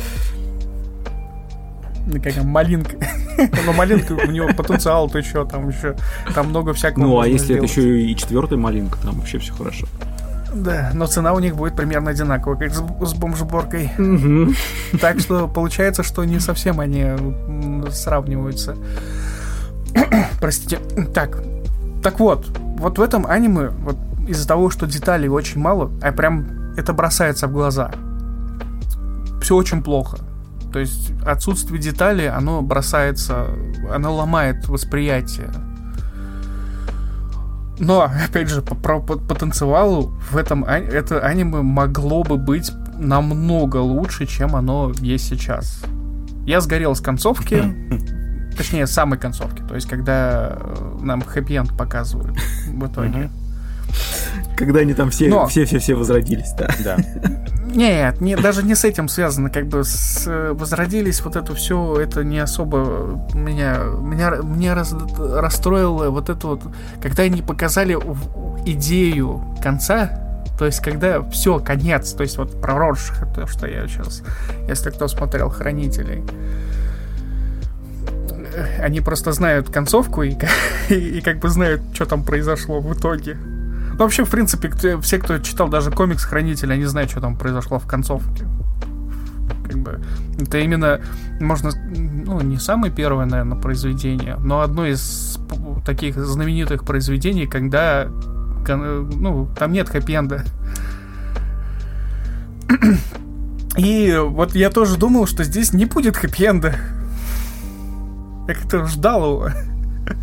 Какая малинка. <laughs> Но малинка, у него потенциал, то еще там еще, там много всякого Ну, а если это еще и четвертая малинка, там вообще все хорошо. Да, но цена у них будет примерно одинаковая, как с, с бомжборкой. <laughs> Так что получается, что не совсем они сравниваются. <coughs> Простите. Так. Так вот, вот в этом аниме, вот из-за того, что деталей очень мало, а прям это бросается в глаза. все очень плохо. То есть отсутствие деталей, оно бросается, оно ломает восприятие. Но, опять же, по, по, по потенциалу в этом это аниме могло бы быть намного лучше, чем оно есть сейчас. Я сгорел с концовки, <laughs> точнее, самой концовки, то есть когда э, нам хэппи-энд показывают в итоге. Когда они там все, все, все, все возродились, да. Да. <laughs> Нет, не, даже не с этим связано, как бы с, возродились вот это все, это не особо меня, меня, меня раз, расстроило вот это вот, когда они показали идею конца, то есть когда все, конец, то есть вот про Роршах, это что я сейчас, если кто смотрел Хранителей, они просто знают концовку и, <laughs> и, и как бы знают, что там произошло в итоге. Вообще, в принципе, все, кто читал даже комикс Хранитель, они знают, что там произошло в концовке. Как бы, это именно, можно, ну, не самое первое, наверное, произведение, но одно из таких знаменитых произведений, когда, ну, там нет хэппи-энда. И вот я тоже думал, что здесь не будет хэппи-энда. Я как-то ждал его.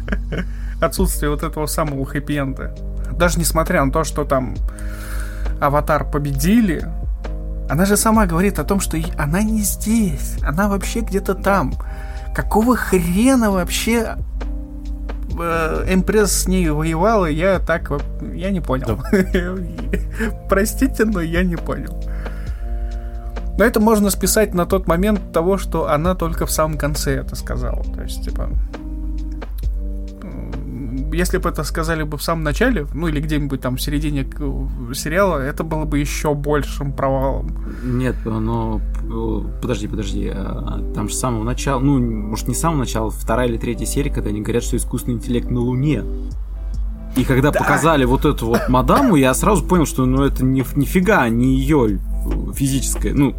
<laughs> Отсутствие вот этого самого хэппи-энда даже несмотря на то, что там Аватар победили, она же сама говорит о том, что она не здесь, она вообще где-то там. Какого хрена вообще Эмпресс с ней воевала, я так, я не понял. <laughs> Простите, но я не понял. Но это можно списать на тот момент того, что она только в самом конце это сказала. То есть, типа, если бы это сказали бы в самом начале, ну или где-нибудь там в середине сериала, это было бы еще большим провалом. Нет, но подожди, подожди, а, там же с самого начала, ну, может, не с самого начала, вторая или третья серия, когда они говорят, что искусственный интеллект на Луне. И когда да. показали вот эту вот мадаму, я сразу понял, что ну это ни, нифига не ее физическое, ну,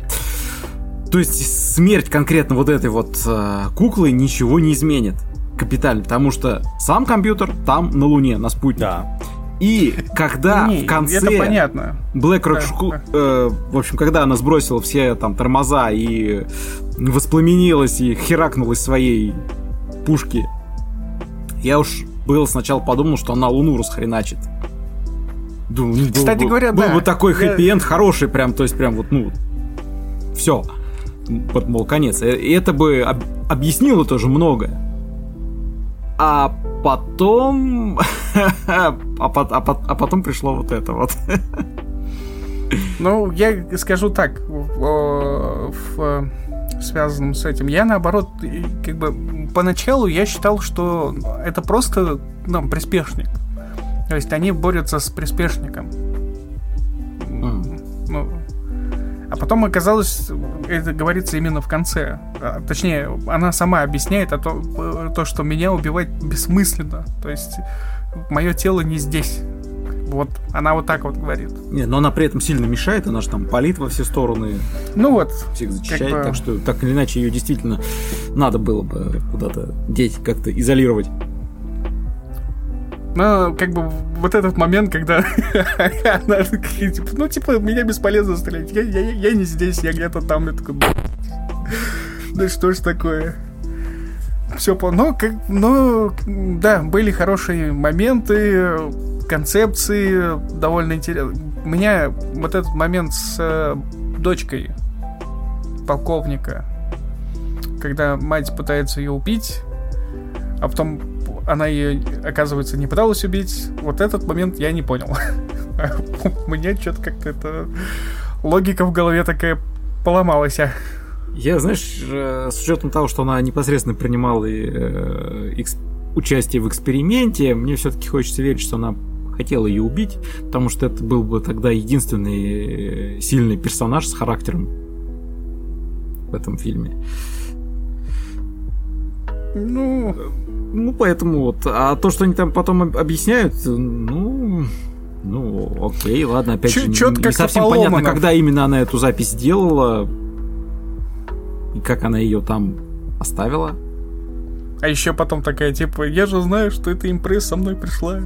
то есть смерть конкретно вот этой вот э, куклы ничего не изменит капитально, потому что сам компьютер там на Луне, на спутнике. Да. И когда не, в конце это понятно. BlackRock, да. э, в общем, когда она сбросила все там тормоза и воспламенилась и херакнулась своей пушки, я уж был сначала подумал, что она Луну расхреначит. Думаю, ну, Кстати был, говоря, был, да. Был бы такой хэппи-энд хороший, прям, то есть прям вот, ну, все. Вот, мол, конец. И это бы об, объяснило тоже многое. А потом... <laughs> а, по... а, по... а потом пришло вот это вот. <laughs> ну, я скажу так, в, в связанном с этим. Я наоборот, как бы поначалу я считал, что это просто ну, приспешник. То есть они борются с приспешником. А потом оказалось, это говорится именно в конце. А, точнее, она сама объясняет а то, то, что меня убивать бессмысленно. То есть мое тело не здесь. Вот, она вот так вот говорит. Не, но она при этом сильно мешает, она же там палит во все стороны. Ну вот. Всех зачищает, как бы... так что так или иначе ее действительно надо было бы куда-то деть, как-то изолировать. Но как бы вот этот момент, когда <laughs> она типа, ну, типа, меня бесполезно стрелять. Я, я, я не здесь, я где-то там. Я такой, да что ж такое? Все по... Ну, как... ну, да, были хорошие моменты, концепции довольно интересные. У меня вот этот момент с э, дочкой полковника, когда мать пытается ее убить, а потом она ее, оказывается, не пыталась убить. Вот этот момент я не понял. <laughs> Мне что-то как-то это... Логика в голове такая поломалась. А. Я, знаешь, э, с учетом того, что она непосредственно принимала э, участие в эксперименте, мне все-таки хочется верить, что она хотела ее убить, потому что это был бы тогда единственный э, сильный персонаж с характером в этом фильме. Ну, ну, поэтому вот. А то, что они там потом объясняют, ну... Ну, окей, ладно, опять Чё, же, не, не совсем поломано. понятно, когда именно она эту запись сделала и как она ее там оставила. А еще потом такая, типа, я же знаю, что эта импресс со мной пришла.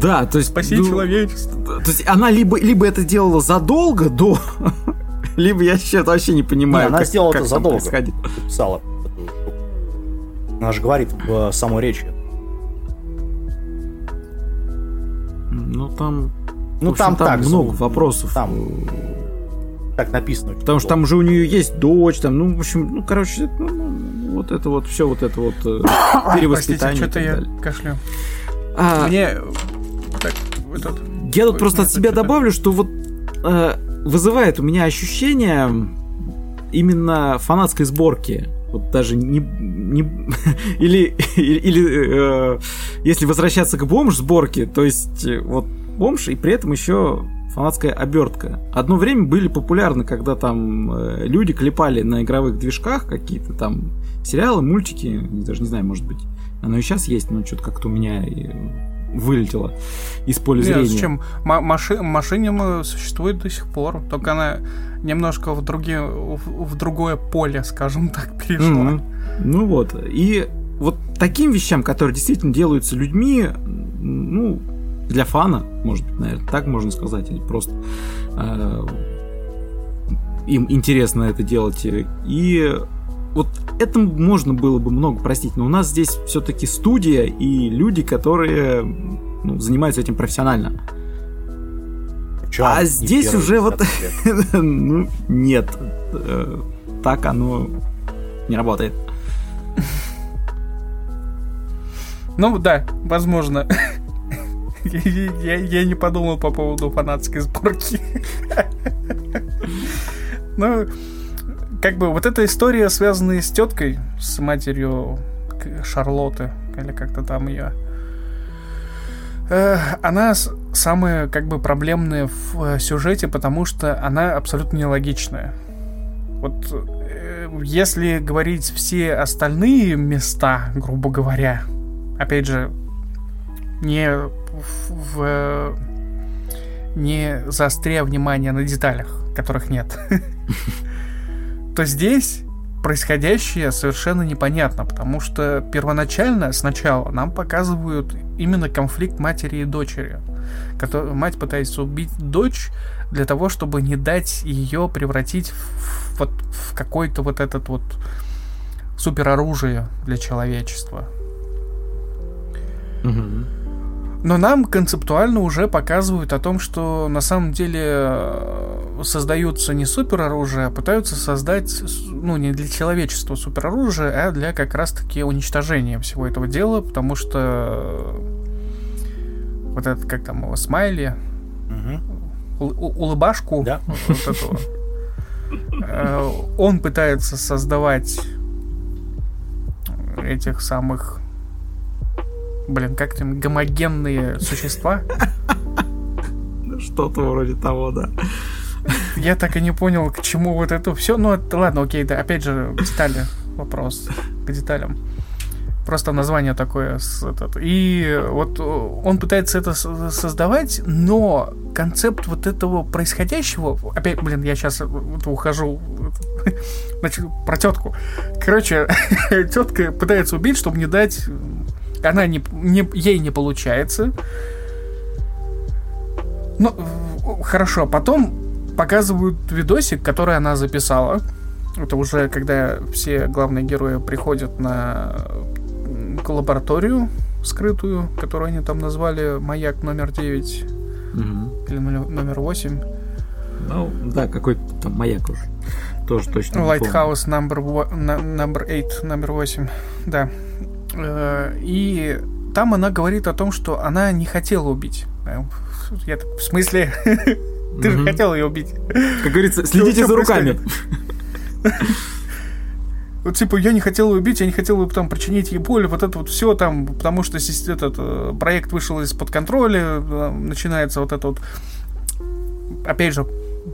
Да, то есть... Спаси ну, человечество. То есть она либо, либо это делала задолго до <laughs> либо я сейчас вообще не понимаю. Не, она как, сделала как это задолго. Писала. Она же говорит в самой речи. Ну там. Ну общем, там, там так много вопросов. Там так написано. Потому что там уже у нее есть дочь, там, ну, в общем, ну, короче, ну, ну вот это вот, все вот это вот э, <coughs> перевоспитание. что-то я кашлю. А, Мне так, этот, я тут просто от себя добавлю, что вот э, вызывает у меня ощущение именно фанатской сборки. Вот даже не, не <laughs> или или э, если возвращаться к бомж сборке, то есть э, вот бомж и при этом еще фанатская обертка. Одно время были популярны, когда там э, люди клепали на игровых движках какие-то там сериалы, мультики, даже не знаю, может быть, оно и сейчас есть, но что-то как-то у меня вылетело из поля зрения. Нет, зачем? Маши машине существует до сих пор, только она немножко в, другие, в, в другое поле, скажем так, перешла. Mm-hmm. Ну вот, и вот таким вещам, которые действительно делаются людьми, ну, для фана, может быть, наверное, так можно сказать, или просто э, им интересно это делать. И вот это можно было бы много простить, но у нас здесь все-таки студия и люди, которые ну, занимаются этим профессионально. Причем а здесь уже вот <laughs> ну, нет, э, так оно не работает. Ну да, возможно. <laughs> Я, я не подумал по поводу фанатской сборки. <laughs> Ну, как бы вот эта история, связанная с теткой, с матерью Шарлотты, или как-то там ее, она самая как бы проблемная в э, сюжете, потому что она абсолютно нелогичная. Вот э, если говорить все остальные места, грубо говоря, опять же, не в, не заостряя внимание на деталях, которых нет, <laughs> то здесь происходящее совершенно непонятно, потому что первоначально, сначала, нам показывают именно конфликт матери и дочери. Который, мать пытается убить дочь для того, чтобы не дать ее превратить в, вот, в какой-то вот этот вот супероружие для человечества. Угу. Но нам концептуально уже показывают о том, что на самом деле э, создаются не супероружие, а пытаются создать, ну, не для человечества супероружие, а для как раз-таки уничтожения всего этого дела, потому что вот этот, как там его, смайли, угу. улыбашку, да? вот этого, э, он пытается создавать этих самых блин, как там, гомогенные существа. Что-то вроде того, да. Я так и не понял, к чему вот это все. Ну, это, ладно, окей, да, опять же, детали, вопрос к деталям. Просто название такое. И вот он пытается это создавать, но концепт вот этого происходящего... Опять, блин, я сейчас ухожу значит, про тетку. Короче, <laughs> тетка пытается убить, чтобы не дать она не, не, ей не получается. Ну, хорошо, потом показывают видосик, который она записала. Это уже когда все главные герои приходят на лабораторию скрытую, которую они там назвали маяк номер 9 угу. или номер 8. Ну, да, какой там маяк уже. Тоже точно. Lighthouse number, number 8, номер 8. Да. Э, и там она говорит о том, что она не хотела убить. Э, я так, в смысле? <laughs> Ты же хотел ее убить. Как говорится, следите за руками. Вот типа я не хотел ее убить, я не хотел там причинить ей боль, вот это вот все там, потому что этот э, проект вышел из-под контроля, начинается вот это вот, опять же,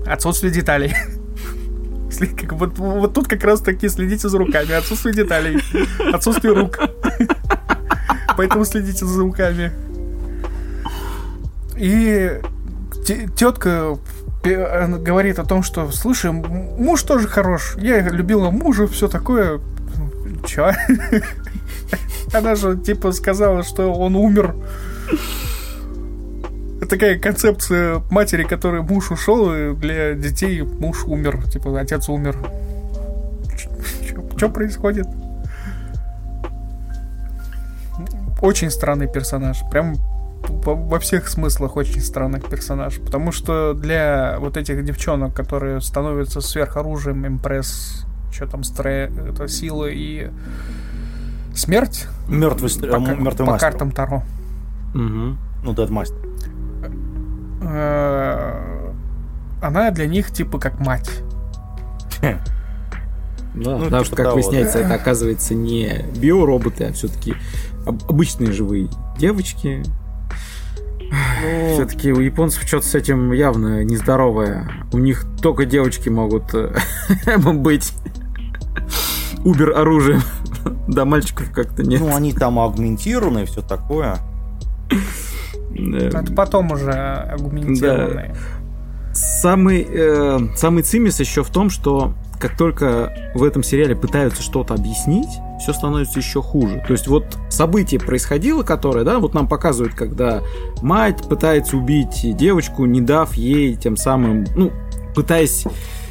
отсутствие деталей. <laughs> Как, вот, вот тут как раз таки следите за руками. Отсутствие деталей. Отсутствие рук. Поэтому следите за руками. И тетка говорит о том, что, слушай, муж тоже хорош. Я любила мужа, все такое. Чё? <laughs> Она же, типа, сказала, что он умер. такая концепция матери, которой муж ушел, и для детей муж умер. Типа, отец умер. Что происходит? Очень странный персонаж. Прям во всех смыслах очень странный персонаж. Потому что для вот этих девчонок, которые становятся сверхоружием, импресс, что там, стре, это сила и смерть. Мертвый, по, мертвый по мастер. картам Таро. Угу. Ну, Master. Э, она для них типа как мать. Да, ну, потому что, как того, выясняется, да. это оказывается не биороботы, а все-таки обычные живые девочки. Ну... Все-таки у японцев что-то с этим явно нездоровое. У них только девочки могут э, <laughs> быть убер оружием. Да, мальчиков как-то нет. Ну, они там агментированы и все такое. Это потом уже агментированные. Да. Самый, э, самый цимис еще в том, что как только в этом сериале пытаются что-то объяснить, все становится еще хуже. То есть вот событие происходило, которое, да, вот нам показывают, когда мать пытается убить девочку, не дав ей тем самым, ну, пытаясь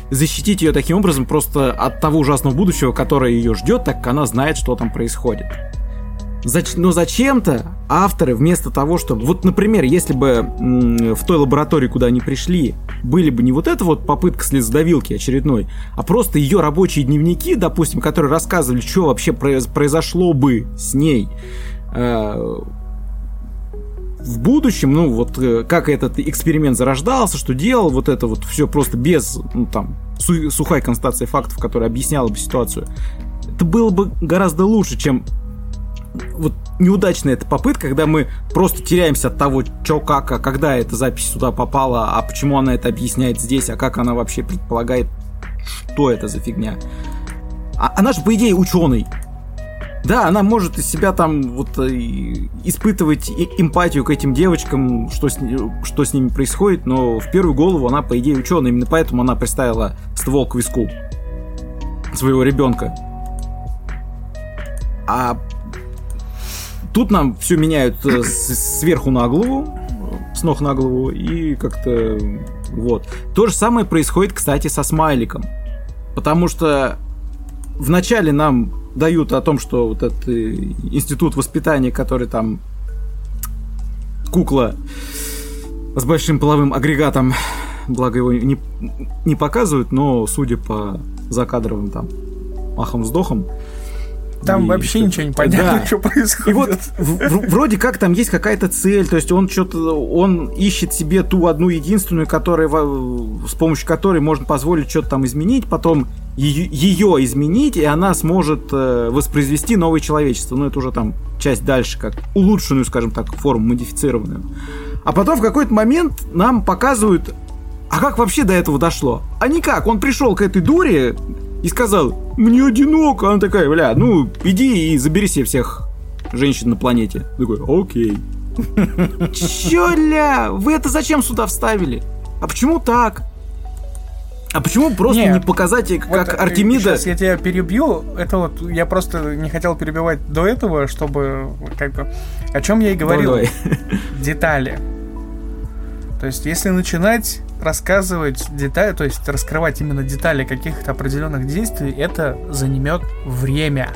защитить ее таким образом просто от того ужасного будущего, которое ее ждет, так как она знает, что там происходит. Но зачем-то авторы вместо того, чтобы... Вот, например, если бы в той лаборатории, куда они пришли, были бы не вот эта вот попытка слезодавилки очередной, а просто ее рабочие дневники, допустим, которые рассказывали, что вообще произошло бы с ней э, в будущем, ну вот э, как этот эксперимент зарождался, что делал, вот это вот все просто без, ну там, сухая констатация фактов, которая объясняла бы ситуацию, это было бы гораздо лучше, чем вот неудачная эта попытка, когда мы просто теряемся от того, что как, а когда эта запись сюда попала, а почему она это объясняет здесь, а как она вообще предполагает, что это за фигня. А, она же, по идее, ученый. Да, она может из себя там вот э, испытывать эмпатию к этим девочкам, что с, что с ними происходит, но в первую голову она, по идее, ученый. Именно поэтому она приставила ствол к виску своего ребенка. А Тут нам все меняют э, сверху на голову, с ног на голову, и как-то вот. То же самое происходит, кстати, со смайликом. Потому что вначале нам дают о том, что вот этот э, институт воспитания, который там кукла с большим половым агрегатом, благо его не, не показывают, но судя по закадровым там махом-вздохам, там и вообще ничего не понятно, да. что происходит. И вот в, вроде как там есть какая-то цель, то есть он что-то, он ищет себе ту одну единственную, которая, с помощью которой можно позволить что-то там изменить, потом ее, ее изменить, и она сможет э, воспроизвести новое человечество. Ну, это уже там часть дальше, как улучшенную, скажем так, форму, модифицированную. А потом в какой-то момент нам показывают, а как вообще до этого дошло? А никак, он пришел к этой дуре, и сказал, мне одиноко. Она такая, бля, ну иди и забери себе всех женщин на планете. Такой, окей. Чё, ля? Вы это зачем сюда вставили? А почему так? А почему просто Нет, не показать, как вот э, Артемида... Сейчас я тебя перебью. Это вот я просто не хотел перебивать до этого, чтобы как бы... О чем я и говорил. Давай. Детали. То есть, если начинать рассказывать детали, то есть раскрывать именно детали каких-то определенных действий, это занимет время.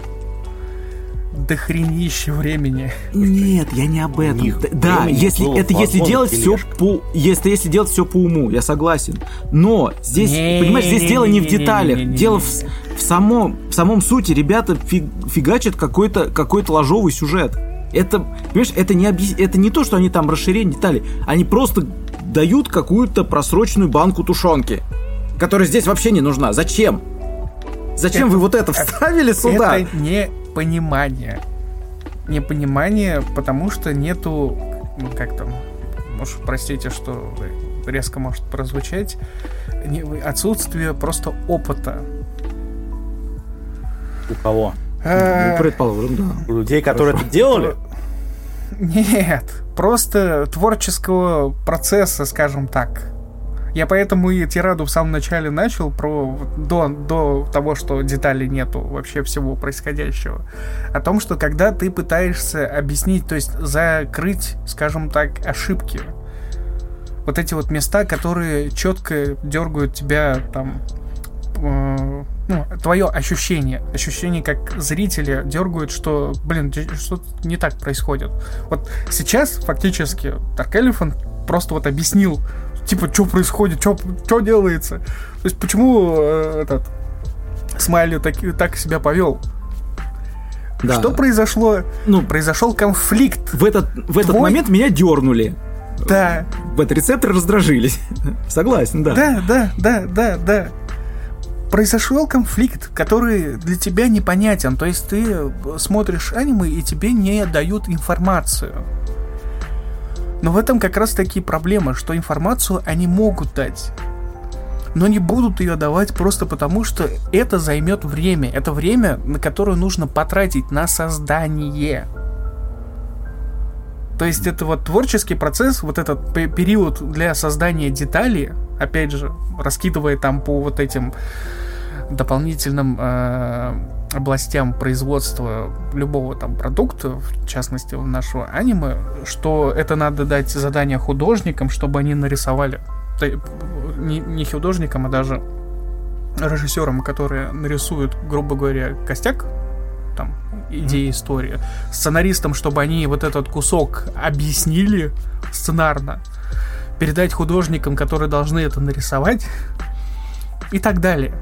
Дохренище времени. Нет, я не об этом. Них да, если это если делать все по если если делать все по уму, я согласен. Но здесь, не, понимаешь, здесь не, дело не, не в деталях, не, не, не, дело в, в самом в самом сути. Ребята фиг, фигачат какой-то какой-то ложовый сюжет. Это, понимаешь, это не объяс... это не то, что они там расширение деталей, они просто дают какую-то просроченную банку тушенки, которая здесь вообще не нужна. Зачем? Зачем это, вы вот это вставили сюда? Это не понимание. Непонимание, потому что нету, ну, как там, может, простите, что резко может прозвучать, отсутствие просто опыта. У кого? А, ну, предположим, да. У людей, которые это делали? <laughs> Нет, просто творческого процесса, скажем так. Я поэтому и тираду в самом начале начал про до, до того, что деталей нету вообще всего происходящего. О том, что когда ты пытаешься объяснить, то есть закрыть, скажем так, ошибки вот эти вот места, которые четко дергают тебя там э, ну, твое ощущение, ощущение как зрителя дергают, что, блин, что не так происходит. Вот сейчас фактически Dark Elephant просто вот объяснил, типа, что происходит, что делается. То есть почему э, этот Смайли так, так себя повел. Да. Что произошло? Ну, произошел конфликт. В этот, в этот Твой... момент меня дернули. Да. В этот рецепторы раздражились. <laughs> Согласен, да. Да, да, да, да, да. Произошел конфликт, который для тебя непонятен. То есть ты смотришь аниме и тебе не дают информацию. Но в этом как раз таки проблема, что информацию они могут дать но не будут ее давать просто потому, что это займет время. Это время, на которое нужно потратить на создание. То есть это вот творческий процесс, вот этот период для создания деталей, опять же, раскидывая там по вот этим дополнительным э, областям производства любого там продукта, в частности нашего аниме, что это надо дать задание художникам, чтобы они нарисовали. Не, не художникам, а даже режиссерам, которые нарисуют, грубо говоря, костяк, там, идеи истории, сценаристам, чтобы они вот этот кусок объяснили сценарно, передать художникам, которые должны это нарисовать, и так далее.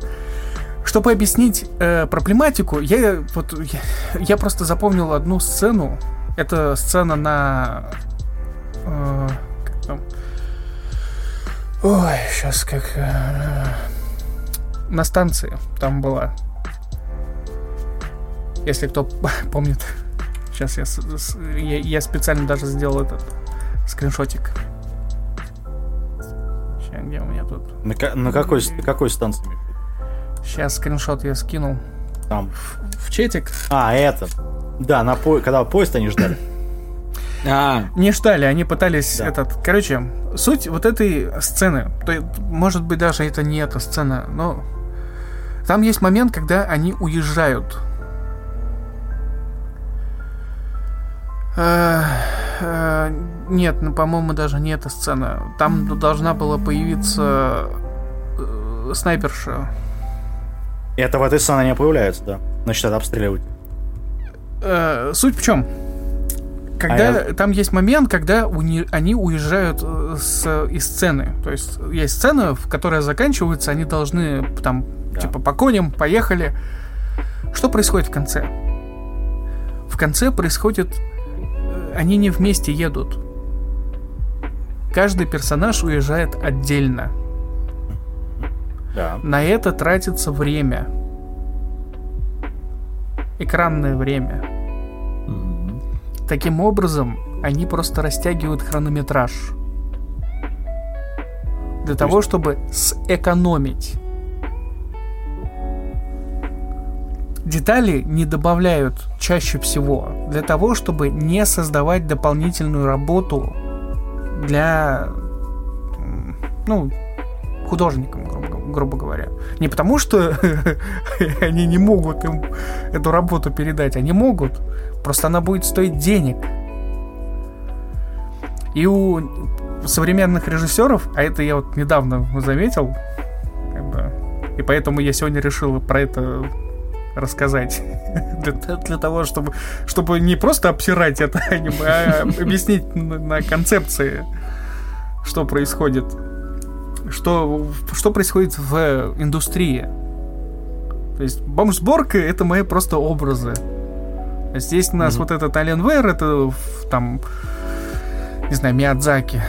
Чтобы объяснить э, проблематику, я вот я, я просто запомнил одну сцену. Это сцена на э, как там, Ой, сейчас как... Э, на станции там была. Если кто <laughs> помнит. Сейчас я, я, я специально даже сделал этот скриншотик. Сейчас, где у меня тут? На, на какой, какой станции? Сейчас скриншот я скинул. Там. В, в чатик. А, это. Да, на по... когда поезд они ждали. <clears throat> А. Не ждали, они пытались да. этот. Короче, суть вот этой сцены, то, может быть, даже это не эта сцена, но там есть момент, когда они уезжают. Нет, ну, по-моему, даже не эта сцена. Там должна была появиться э, снайперша. Это в этой сцене не появляется, да. Значит, это обстреливать. Суть в чем? Когда а я... там есть момент, когда уни... они уезжают э, с... из сцены. То есть есть сцена, в которой заканчиваются, они должны там, да. типа, по коням, поехали. Что происходит в конце? В конце происходит... Они не вместе едут. Каждый персонаж уезжает отдельно. Да. На это тратится время. Экранное время. Таким образом, они просто растягивают хронометраж. Для того, чтобы сэкономить. Детали не добавляют чаще всего для того, чтобы не создавать дополнительную работу для ну, художникам, грубо, говоря. Не потому, что <laughs> они не могут им эту работу передать, они могут, Просто она будет стоить денег. И у современных режиссеров, а это я вот недавно заметил, как бы, и поэтому я сегодня решил про это рассказать. <laughs> для, для того, чтобы, чтобы не просто обсирать это <laughs> аниме, а объяснить на, на концепции, что происходит. Что, что происходит в индустрии. То есть бомж-сборка это мои просто образы. Здесь у нас mm-hmm. вот этот Alienware, это там, не знаю, Миядзаки.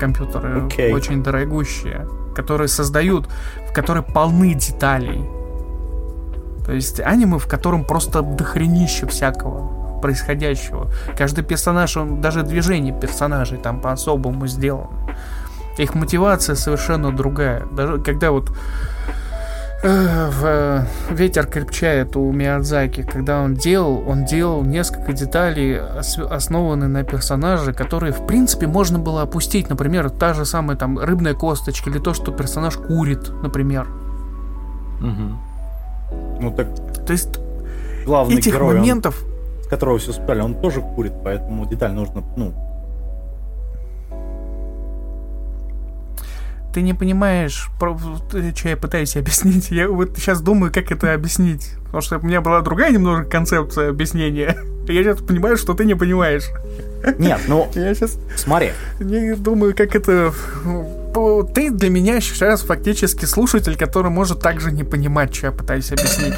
Компьютеры okay. очень дорогущие, которые создают, в которые полны деталей. То есть аниме, в котором просто дохренище всякого происходящего. Каждый персонаж, он даже движение персонажей там по-особому сделано. Их мотивация совершенно другая. Даже когда вот в «Ветер крепчает» у Миядзаки, когда он делал, он делал несколько деталей, основанные на персонаже, которые, в принципе, можно было опустить. Например, та же самая там рыбная косточка или то, что персонаж курит, например. Угу. Ну так... То есть главный этих герой, моментов... Он, с которого все спали, он тоже курит, поэтому деталь нужно, ну... ты не понимаешь, про, что я пытаюсь <laughs> объяснить. Я вот сейчас думаю, как это объяснить. Потому что у меня была другая немного концепция объяснения. <laughs> Я сейчас понимаю, что ты не понимаешь. Нет, ну, <laughs> я сейчас смотри. Не думаю, как это... Ты для меня сейчас фактически слушатель, который может также не понимать, что я пытаюсь объяснить.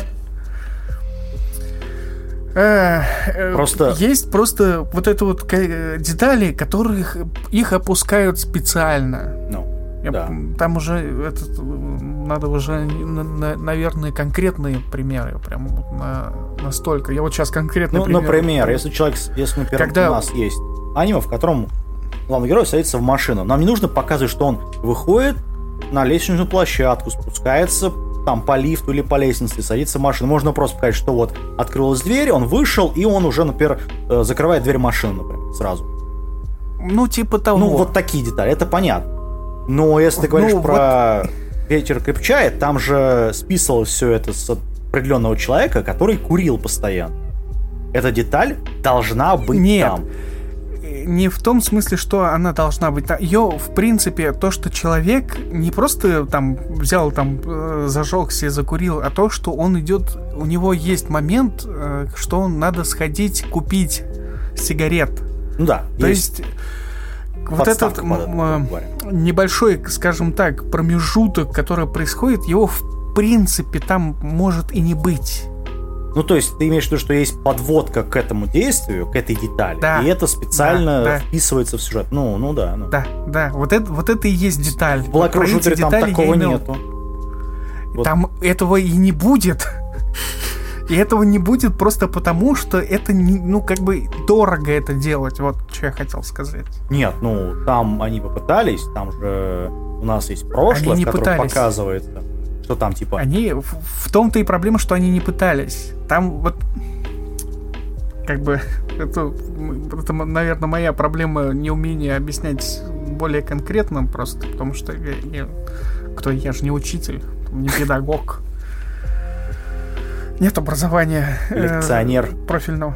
Э, просто... Есть просто вот это вот детали, которых их опускают специально. Ну, Я, да. Там уже этот, надо уже, наверное, конкретные примеры, прям на, настолько. Я вот сейчас конкретно. Ну, пример, например, если человек, если, например, Когда... у нас есть аниме, в котором главный герой садится в машину, нам не нужно показывать, что он выходит на лестничную площадку, спускается там по лифту или по лестнице, садится в машину. Можно просто сказать, что вот открылась дверь, он вышел, и он уже, например, э, закрывает дверь машины, например, сразу. Ну, типа того. Ну, вот такие детали, это понятно. Но если ты говоришь ну, про вот... ветер крепчает, там же списывалось все это с определенного человека, который курил постоянно. Эта деталь должна быть Нет. там не в том смысле, что она должна быть. Ее, в принципе, то, что человек не просто там взял, там, э, зажегся и закурил, а то, что он идет, у него есть момент, э, что он надо сходить купить сигарет. Ну да. То есть, есть вот этот небольшой, скажем так, промежуток, который происходит, его в принципе там может и не быть. Ну, то есть ты имеешь в виду, что есть подводка к этому действию, к этой детали, да, и это специально да, да. вписывается в сюжет. Ну, ну да. Ну. Да, да, вот это, вот это и есть деталь. В Black Rock Shooter там такого нету. Вот. Там этого и не будет. И этого не будет просто потому, что это, не, ну, как бы дорого это делать. Вот что я хотел сказать. Нет, ну, там они попытались, там же у нас есть прошлое, в котором пытались. показывается что там типа... Они... В, том-то и проблема, что они не пытались. Там вот... Как бы... <laughs> Это, это, наверное, моя проблема неумение объяснять более конкретно просто, потому что я, я, кто я же не учитель, не педагог. <laughs> Нет образования э, лекционер э, профильного.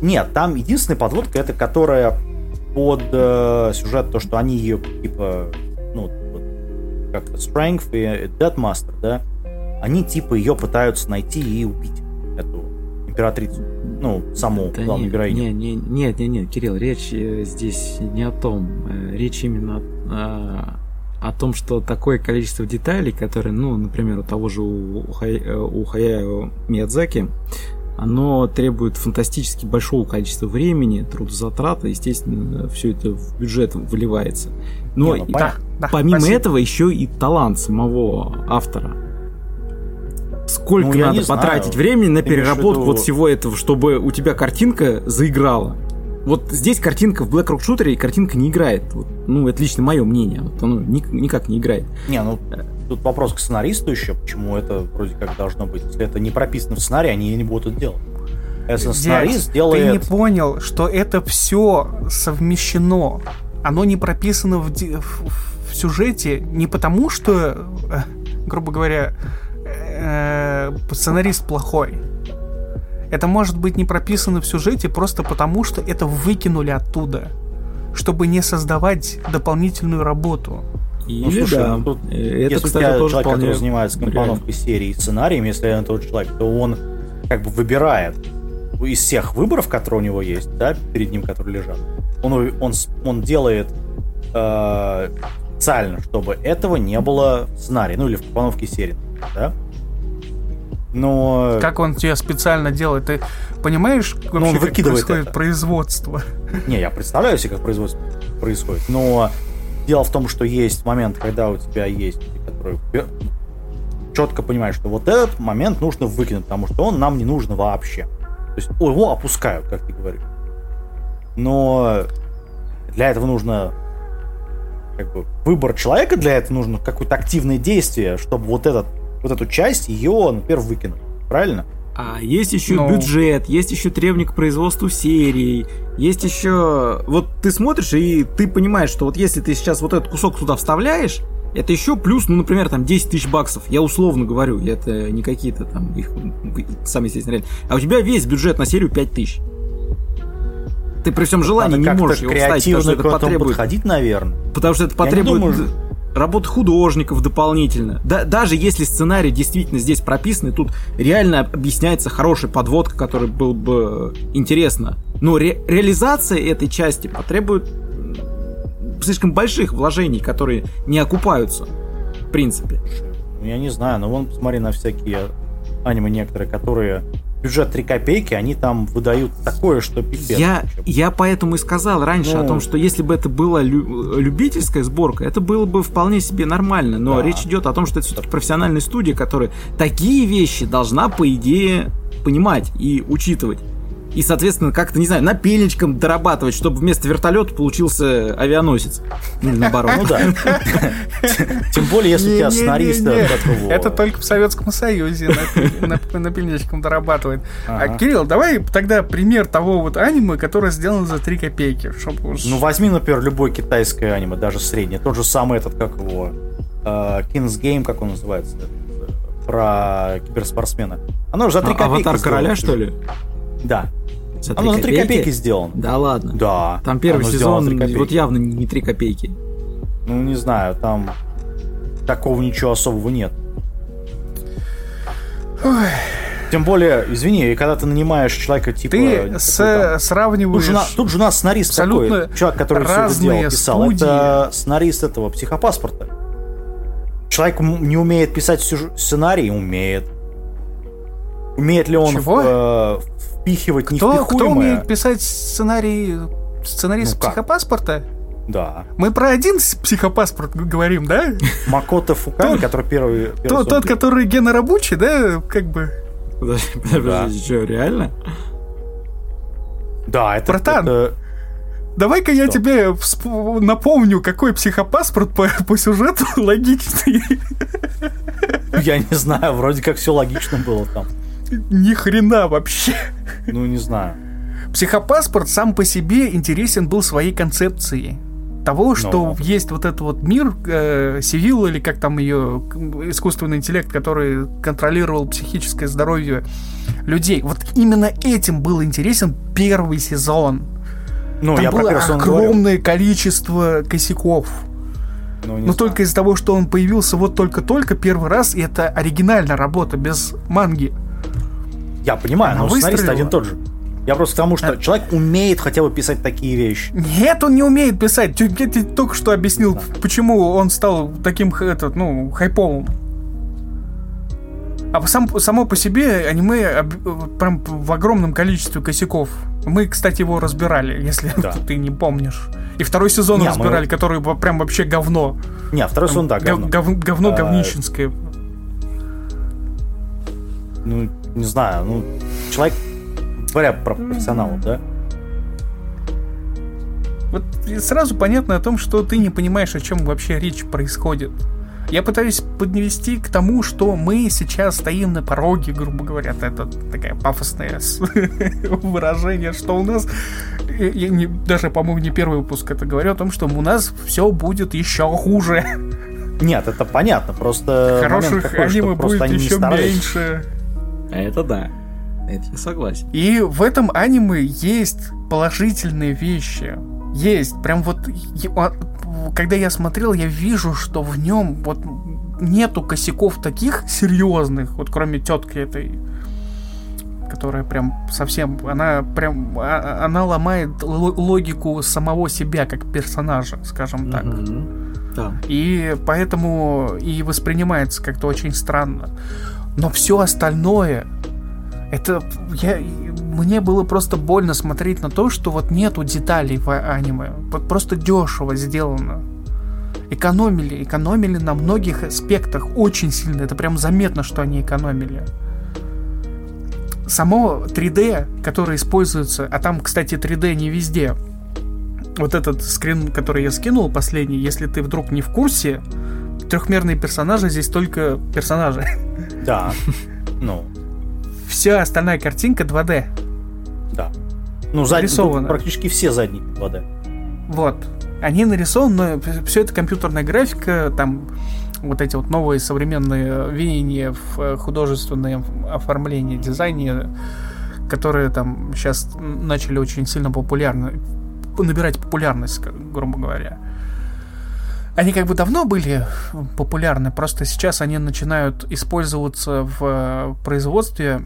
Нет, там единственная подводка это которая под э, сюжет то, что они ее типа как-то Strength и Deadmaster, да, они типа ее пытаются найти и убить, эту императрицу. Ну, саму да главную нет, героиню. Не, не, нет, нет, нет, Кирилл, речь э, здесь не о том. Э, речь именно о, о том, что такое количество деталей, которые, ну, например, у того же у, Хай, э, у Хаяо Миядзаки, оно требует фантастически большого количества времени, трудозатрата, естественно, все это в бюджет выливается. Но Не, ну, да, да, помимо спасибо. этого еще и талант самого автора. Сколько ну, надо потратить знаю. времени на переработку виду... вот всего этого, чтобы у тебя картинка заиграла? Вот здесь картинка в Black Rock Shooter и картинка не играет. Вот, ну, это лично мое мнение. Вот оно никак не играет. Не, ну тут вопрос к сценаристу еще, почему это вроде как должно быть. Если это не прописано в сценарии, они не будут это делать. Если сценарист делает... Ты не понял, что это все совмещено. Оно не прописано в, в, в сюжете не потому, что, э, грубо говоря, э, сценарист плохой. Это может быть не прописано в сюжете просто потому, что это выкинули оттуда, чтобы не создавать дополнительную работу. Или ну, слушай, да. ну, тут, это, если кстати, у тебя тоже человек, который занимается компоновкой серии и сценарием, если это тот человек, то он как бы выбирает из всех выборов, которые у него есть, да, перед ним, которые лежат, он, он, он делает э, специально, чтобы этого не было в сценарии, ну или в компоновке серии, да? Но... Как он тебе специально делает? Ты понимаешь, вообще, но он выкидывает как происходит это. производство? Не, я представляю себе, как производство происходит, но Дело в том, что есть момент, когда у тебя есть, который четко понимаешь, что вот этот момент нужно выкинуть, потому что он нам не нужен вообще. То есть его опускают, как ты говоришь. Но для этого нужно как бы выбор человека, для этого нужно какое-то активное действие, чтобы вот, этот, вот эту часть ее, например, выкинуть. Правильно? А есть еще. Ну. бюджет, есть еще требования к производству серий, есть еще... Вот ты смотришь, и ты понимаешь, что вот если ты сейчас вот этот кусок туда вставляешь, это еще плюс, ну, например, там 10 тысяч баксов. Я условно говорю, это не какие-то там их сами естественно реально. А у тебя весь бюджет на серию 5 тысяч. Ты при всем желании Надо не можешь его вставить, потому что это потребует... подходить, наверное. Потому что это потребует... думаю, работа художников дополнительно. Да, даже если сценарий действительно здесь прописан, и тут реально объясняется хорошая подводка, которая был бы интересно. Но ре реализация этой части потребует слишком больших вложений, которые не окупаются, в принципе. Ну, я не знаю, но вон посмотри на всякие аниме некоторые, которые бюджет 3 копейки, они там выдают такое, что пипец. Я, я поэтому и сказал раньше ну, о том, что если бы это была лю- любительская сборка, это было бы вполне себе нормально. Но да. речь идет о том, что это все-таки профессиональная студия, которая такие вещи должна, по идее, понимать и учитывать и, соответственно, как-то, не знаю, напильничком дорабатывать, чтобы вместо вертолета получился авианосец. Ну, или наоборот. Ну да. Тем более, если у тебя сценарист Это только в Советском Союзе напильничком дорабатывает. А, Кирилл, давай тогда пример того вот аниме, которое сделано за 3 копейки. Ну, возьми, например, любой китайское аниме, даже среднее. Тот же самый этот, как его, King's Game, как он называется, про киберспортсмена. Оно же за 3 а, копейки. Аватар короля, что ли? Да. За Оно за 3 копейки сделано. Да ладно. Да. Там первый сезон вот явно не 3 копейки. Ну, не знаю, там такого ничего особого нет. Ой. Тем более, извини, когда ты нанимаешь человека типа... Ты с, там, сравниваешь... Тут же, тут же у нас сценарист такой, человек, который все это дело писал. Студии. Это сценарист этого психопаспорта. Человек не умеет писать сценарий, умеет. Умеет ли он Чего? Э, впихивать кто, Кто умеет писать сценарий, сценарист ну, психопаспорта? Да. Мы про один психопаспорт говорим, да? Макото Фуками, который первый... первый тот, тот, который Гена рабочий, да, как бы... Подожди, подожди, что, реально? Да, это... Братан, это... Давай-ка я тебе всп... напомню, какой психопаспорт по, по сюжету <laughs> логичный. Я не знаю, вроде как все логично было там. Ни хрена вообще. Ну, не знаю. Психопаспорт сам по себе интересен был своей концепцией того, что Но. есть вот этот вот мир, э, или как там ее, искусственный интеллект, который контролировал психическое здоровье людей. Вот именно этим был интересен первый сезон. Ну, там я было огромное говорю. количество косяков. Ну, Но только из-за того, что он появился вот только-только первый раз, и это оригинальная работа без манги. Я понимаю, Она но сценарист один тот же. Я просто к тому, что а... человек умеет хотя бы писать такие вещи. Нет, он не умеет писать. Я тебе только что объяснил, да. почему он стал таким этот, ну, хайповым. А сам, само по себе аниме прям в огромном количестве косяков. Мы, кстати, его разбирали, если да. <laughs> ты не помнишь. И второй сезон не, разбирали, мы... который прям вообще говно. Не, второй сезон, да, говно. Гов, говно а... говнищенское. Ну, не знаю, ну, человек, говоря про профессионалов, да? Вот сразу понятно о том, что ты не понимаешь, о чем вообще речь происходит. Я пытаюсь подвести к тому, что мы сейчас стоим на пороге, грубо говоря, это такое пафосное <laughs> выражение, что у нас, я не, даже, по-моему, не первый выпуск это говорю, о том, что у нас все будет еще хуже. Нет, это понятно, просто хороших такой, аниме будет еще меньше. Это да. Это я согласен. И в этом аниме есть положительные вещи. Есть. Прям вот... А, когда я смотрел, я вижу, что в нем вот нету косяков таких серьезных, вот кроме тетки этой, которая прям совсем, она прям, а, она ломает логику самого себя как персонажа, скажем так. Mm-hmm. Да. И поэтому и воспринимается как-то очень странно. Но все остальное, это я, мне было просто больно смотреть на то, что вот нету деталей в аниме. Вот просто дешево сделано. Экономили, экономили на многих аспектах очень сильно. Это прям заметно, что они экономили. Само 3D, которое используется, а там, кстати, 3D не везде. Вот этот скрин, который я скинул последний, если ты вдруг не в курсе, трехмерные персонажи здесь только персонажи. <laughs> Да. Ну. Вся остальная картинка 2D. Да. Ну, задние, практически все задние 2D. Вот. Они нарисованы, но все это компьютерная графика, там вот эти вот новые современные веяния в э, художественное оформлении, дизайне, которые там сейчас начали очень сильно популярно, набирать популярность, грубо говоря. Они как бы давно были популярны, просто сейчас они начинают использоваться в э, производстве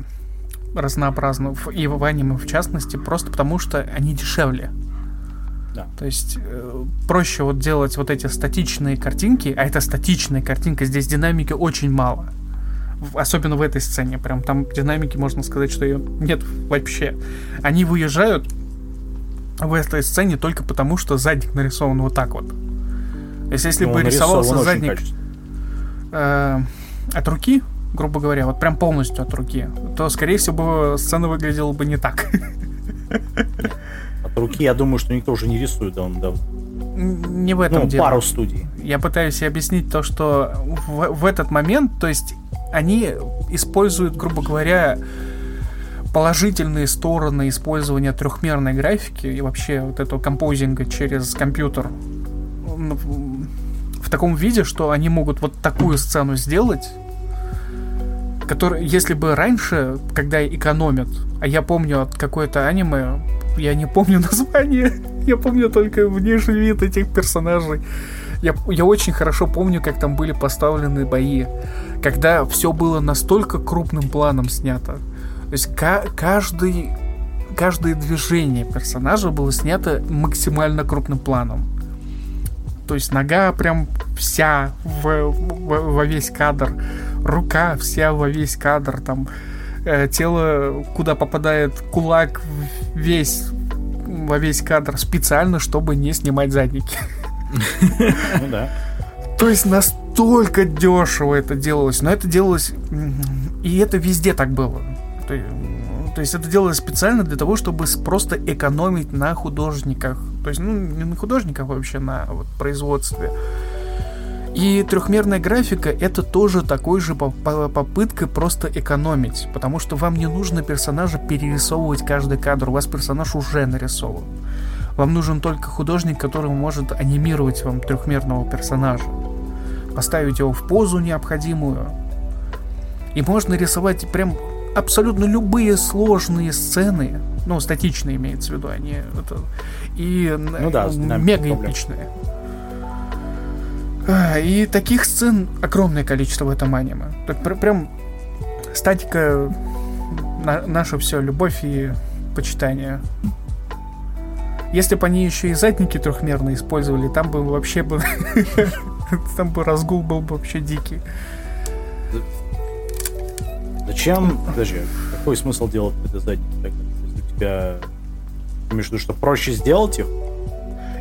разнообразно, и в аниме в частности, просто потому что они дешевле. Да. То есть э, проще вот делать вот эти статичные картинки, а это статичная картинка, здесь динамики очень мало. Особенно в этой сцене, прям там динамики, можно сказать, что ее нет вообще. Они выезжают в этой сцене только потому, что задник нарисован вот так вот. Есть если ну, бы рисовался задник э, от руки, грубо говоря, вот прям полностью от руки, то, скорее всего, сцена выглядела бы не так. От руки, я думаю, что никто уже не рисует давно. Не в этом ну, дело. пару студий. Я пытаюсь объяснить то, что в, в этот момент, то есть они используют, грубо говоря, положительные стороны использования трехмерной графики и вообще вот этого композинга через компьютер в таком виде, что они могут вот такую сцену сделать, которая, если бы раньше, когда экономят, а я помню от какой-то аниме, я не помню <laughs> название, я помню только внешний вид этих персонажей. Я, я очень хорошо помню, как там были поставлены бои, когда все было настолько крупным планом снято. То есть каждый, каждое движение персонажа было снято максимально крупным планом. То есть нога прям вся в, в, во весь кадр, рука вся во весь кадр, там э, тело, куда попадает кулак весь во весь кадр специально, чтобы не снимать задники. Ну да. То есть настолько дешево это делалось, но это делалось и это везде так было. То, то есть это делалось специально для того, чтобы просто экономить на художниках. То есть, ну, не на художниках вообще, на вот, производстве. И трехмерная графика это тоже такой же попытка просто экономить, потому что вам не нужно персонажа перерисовывать каждый кадр, у вас персонаж уже нарисован. Вам нужен только художник, который может анимировать вам трехмерного персонажа, поставить его в позу необходимую. И можно рисовать прям абсолютно любые сложные сцены, ну, статичные имеется в виду, они это, и ну, да, мега эпичные. И таких сцен огромное количество в этом аниме. Так пр прям статика на наше все, любовь и почитание. Если бы они еще и задники трехмерные использовали, там бы вообще бы... <laughs> там бы разгул был бы вообще дикий. Зачем? Подожди, какой смысл делать это задники? Если у тебя... Между что, проще сделать их?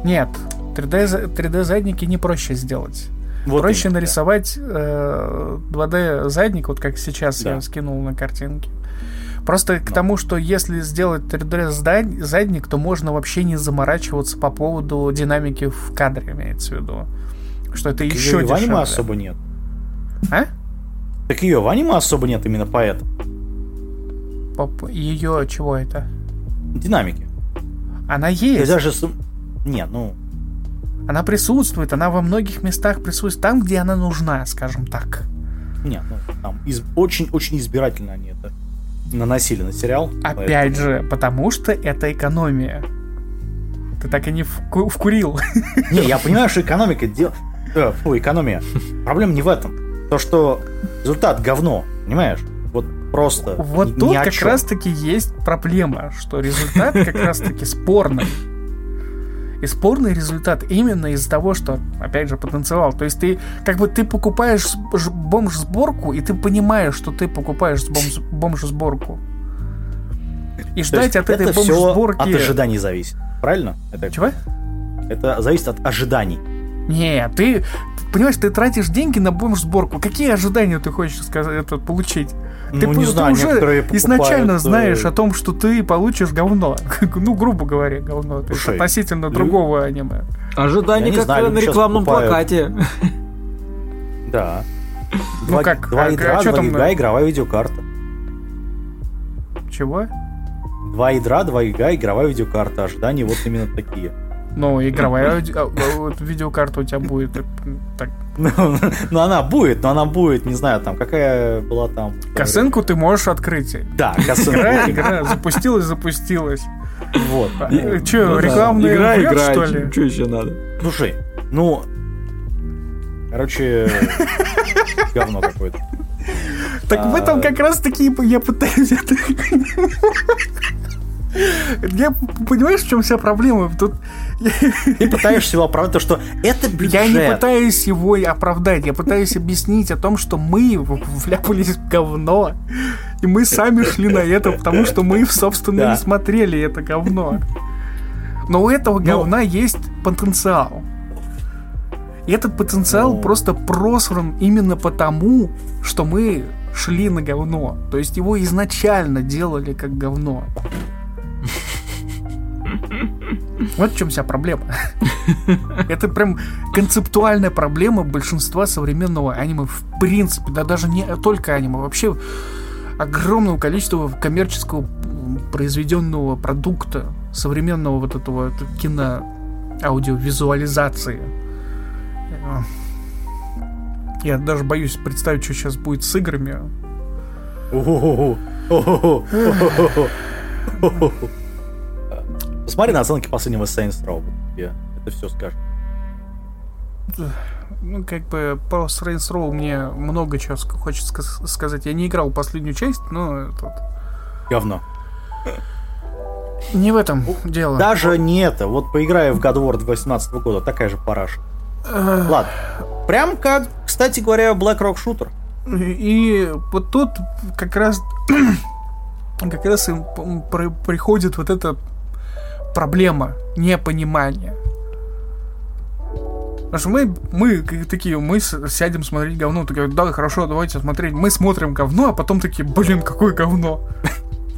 Нет, 3D, 3D задники не проще сделать. Вот проще именно, нарисовать да. э, 2D задник, вот как сейчас да. я скинул на картинке. Просто к тому, что если сделать 3D задник, то можно вообще не заморачиваться по поводу динамики в кадре, имеется в виду. Что это так еще дешевле. особо нет. А? Так ее в аниме особо нет именно поэтому. Ее чего это? Динамики. Она есть. Я даже... Нет, ну, она присутствует, она во многих местах присутствует, там, где она нужна, скажем так. Нет, ну там из... очень-очень избирательно они это наносили на сериал. Опять поэтому... же, потому что это экономия. Ты так и не вку... вкурил. Не, я понимаю, что экономика дел... Э, фу, экономия. Проблема не в этом. То, что результат говно, понимаешь? Вот просто. Вот ни, тут ни как раз-таки есть проблема, что результат как <laughs> раз-таки спорный. И спорный результат именно из-за того, что, опять же, потанцевал. То есть ты, как бы, ты покупаешь бомж-сборку, и ты понимаешь, что ты покупаешь <laughs> бомж-сборку. И ждать от этой бомж-сборки... от ожиданий зависит, правильно? Это... Чего? Это зависит от ожиданий. Не, ты, понимаешь, ты тратишь деньги на бомж-сборку. Какие ожидания ты хочешь сказать, это, получить? Ты, ну, не ты знаю, уже изначально э, знаешь о том, что ты получишь говно. <laughs> ну, грубо говоря, говно. То есть относительно лю... другого аниме. Ожидания как знаю, на рекламном плакате. <laughs> да. Ну два, как? Два а, ядра, а, два там... гига, игровая видеокарта. Чего? Два ядра, два гига, игровая видеокарта. Ожидания вот именно такие. Ну, <laughs> игровая а, видеокарта у тебя будет так. Ну, <laughs> ну, она будет, но она будет, не знаю, там, какая была там. Косынку ты можешь открыть. Да, косынку. Игра, игра, запустилась, запустилась. Вот. А, Че, рекламная игра, игра, что ли? Что еще надо? Слушай, ну, Короче, <laughs> говно какое-то. Так в этом А. как раз таки я пытаюсь это... Я понимаешь, в чем вся проблема? Тут Ты пытаешься его оправдать, то, что это бюджет. я не пытаюсь его оправдать, я пытаюсь объяснить о том, что мы вляпались в говно, и мы сами шли на это, потому что мы, собственно, Да. и смотрели это говно. Но у этого говна есть потенциал. И этот потенциал Ну. просто просран именно потому, что мы шли на говно. То есть его изначально делали как говно. Вот в чем вся проблема. <laughs> Это прям концептуальная проблема большинства современного аниме в принципе, да даже не только аниме, вообще огромного количества коммерческого произведенного продукта, современного вот этого кино, аудиовизуализации. Э, Я даже боюсь представить, что сейчас будет с играми. Посмотри на оценки последнего Saints Row. вот тебе Это все скажет. Ну, как бы по Saints Row мне много чего хочется ска- сказать. Я не играл последнюю часть, но этот, Говно. не в этом дело. Даже не это. Вот поиграю в God of War 2018 года, такая же параша. Ладно. Прям как, кстати говоря, Black Rock Shooter. И вот тут как раз <clears throat> как раз им при- приходит вот эта проблема непонимания. Потому что мы, мы такие, мы сядем смотреть говно, такие, да, хорошо, давайте смотреть. Мы смотрим говно, а потом такие, блин, какое говно.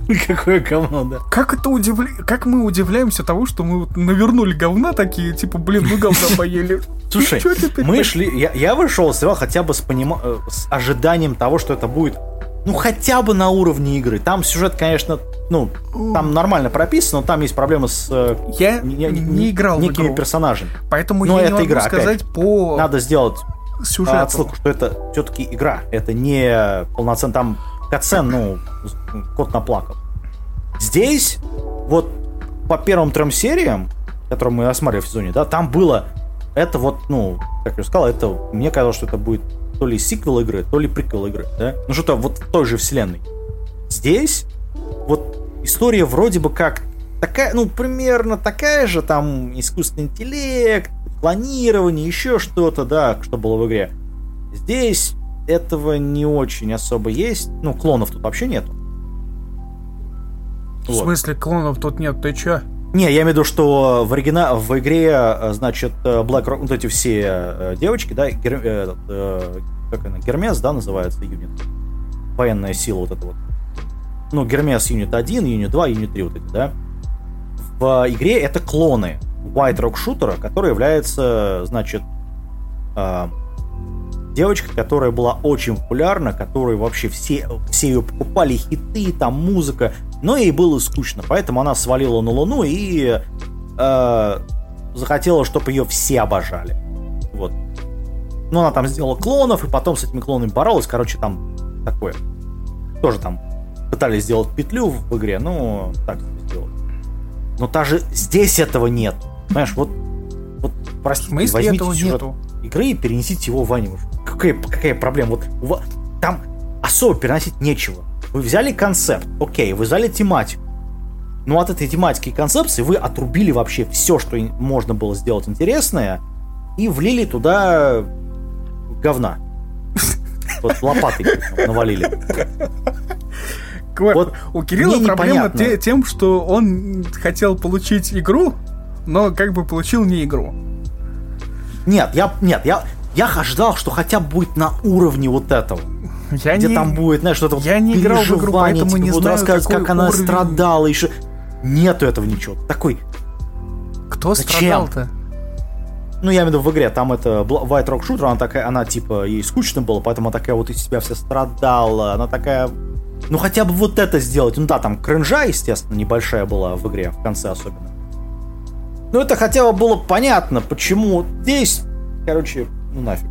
<laughs> Какое говно, да. Как это удивля... Как мы удивляемся того, что мы вот навернули говна такие, типа, блин, мы говна <laughs> поели. Слушай, <laughs> мы шли... Я, я вышел из сериала хотя бы с, понима- э, с ожиданием того, что это будет, ну, хотя бы на уровне игры. Там сюжет, конечно, ну, там нормально прописан, но там есть проблемы с э, Я не, не, не- играл в некими игру, персонажами. поэтому Но я не это могу игра, опять сказать по Надо сделать сюжету. отсылку, что это все-таки игра. Это не полноценно там катсцен, ну, кот наплакал. Здесь, вот по первым трем сериям, которые мы осматривали в сезоне, да, там было это вот, ну, как я сказал, это мне казалось, что это будет то ли сиквел игры, то ли приквел игры, да? Ну, что-то вот в той же вселенной. Здесь вот история вроде бы как такая, ну, примерно такая же, там, искусственный интеллект, планирование, еще что-то, да, что было в игре. Здесь этого не очень особо есть. Ну, клонов тут вообще нету. В смысле, клонов тут нет, ты чё? Не, я имею в виду, что в, оригина... в игре, э, значит, э, Black Rock, вот эти все э, девочки, да, Гер... этот, э, как она, Гермес, да, называется юнит. Военная сила вот эта вот. Ну, Гермес юнит 1, юнит 2, юнит 3 вот эти, да. В игре это клоны White Rock Shooter, который является, значит, э, девочкой, которая была очень популярна, которую вообще все, все ее покупали, хиты, там музыка, но ей было скучно, поэтому она свалила на Луну и э, захотела, чтобы ее все обожали. Вот. Ну, она там сделала клонов, и потом с этими клонами боролась, короче, там такое. Тоже там пытались сделать петлю в игре, но так сделали. Но даже здесь этого нет. Понимаешь, вот, вот простите, смысле возьмите сюжет нету? игры и перенесите его в аниме. Какая, какая проблема? Вот у ва- там особо переносить нечего. Вы взяли концепт, окей, вы взяли тематику. Но от этой тематики и концепции вы отрубили вообще все, что можно было сделать интересное, и влили туда говна. Вот лопатой навалили. Вот, у Кирилла проблема непонятно. тем, что он хотел получить игру, но как бы получил не игру. Нет, я, нет, я, я ожидал, что хотя бы будет на уровне вот этого. Я где не... там будет, знаешь, что-то вот я не играл в игру, поэтому не будут знаю, рассказывать, как она уровень. страдала, еще. Нету этого ничего. Такой, Кто Зачем? страдал-то? ну я имею в виду в игре, там это White Rock Shooter, она такая, она типа, ей скучно было, поэтому она такая вот из себя вся страдала, она такая, ну хотя бы вот это сделать. Ну да, там кринжа, естественно, небольшая была в игре, в конце особенно. Ну это хотя бы было понятно, почему здесь, короче, ну нафиг.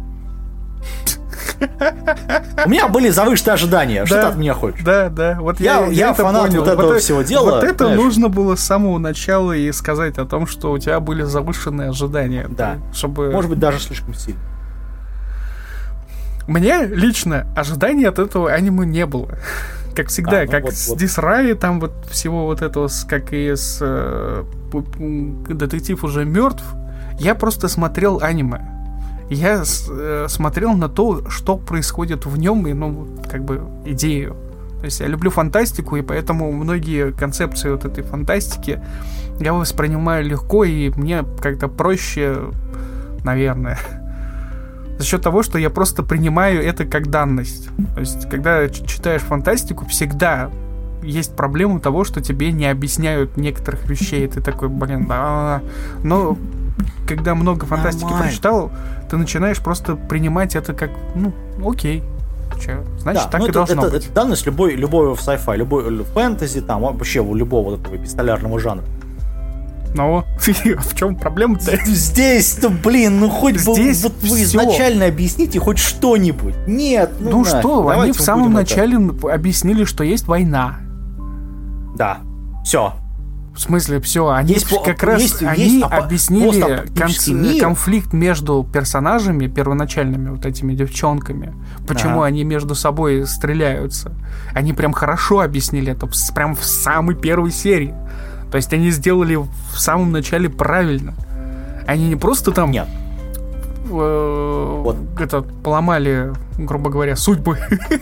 У меня были завышенные ожидания. Что Да. ты от меня хочешь? Да, да, вот Я- я, я это фанат понял. вот этого э- всего дела, Вот это знаешь. нужно было с самого начала и сказать о том, что у тебя были завышенные ожидания. Да. Чтобы... Может быть, даже слишком сильно. мне лично ожиданий от этого аниме не было. Как всегда, а, ну как вот, с вот. Дисраи, там вот всего вот этого, как и с э, детектив уже мертв, я просто смотрел аниме. Я э, смотрел на то, что происходит в нем, и, ну, как бы, идею. То есть я люблю фантастику, и поэтому многие концепции вот этой фантастики я воспринимаю легко, и мне как-то проще, наверное, <laughs> за счет того, что я просто принимаю это как данность. То есть, когда читаешь фантастику, всегда есть проблема того, что тебе не объясняют некоторых вещей. Ты такой, блин, да. Но когда много фантастики Нормально. прочитал, ты начинаешь просто принимать это как, ну, окей. Че, значит, да, так ну и это, должно это, быть. Это данность любой, любой в sci-fi, любой фэнтези, там, вообще у любого вот этого эпистолярного жанра. Ну, <laughs> в чем проблема-то? Здесь-то, блин, ну хоть Здесь бы вот вы изначально объясните хоть что-нибудь. Нет, ну, ну что, они в самом начале это. объяснили, что есть война. Да, все. В смысле, все, они есть, как раз есть, они есть объяснили конф, конфликт между персонажами первоначальными, вот этими девчонками. Почему ага. они между собой стреляются. Они прям хорошо объяснили это, прям в самой первой серии. То есть они сделали в самом начале правильно. Они не просто там... Нет. Э, вот. Это поломали, грубо говоря, судьбы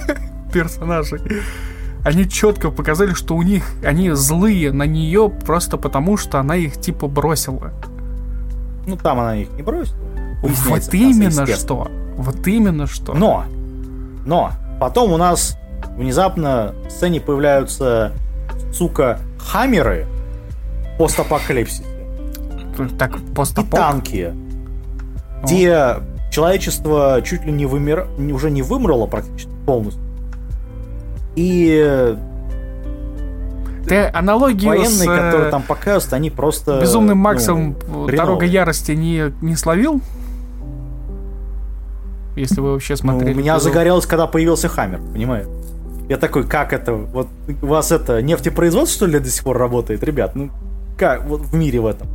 <laughs> персонажей. Они четко показали, что у них они злые на нее просто потому, что она их типа бросила. Ну там она их не бросила. Вот именно что. Вот именно что. Но, но, потом у нас внезапно в сцене появляются, сука, хаммеры, постапокалипсисе. Так, постапок? И танки. О. Где человечество чуть ли не вымер... уже не вымерло практически полностью. И ты аналогию военные, с... которые там показывают, они просто... Безумным Максом ну, Дорога Ярости не, не словил? Если вы вообще смотрели. Ну, у меня Безум... загорелось, когда появился Хаммер, понимаешь? Я такой, как это? Вот у вас это нефтепроизводство, что ли, до сих пор работает? Ребят, ну как вот в мире в этом?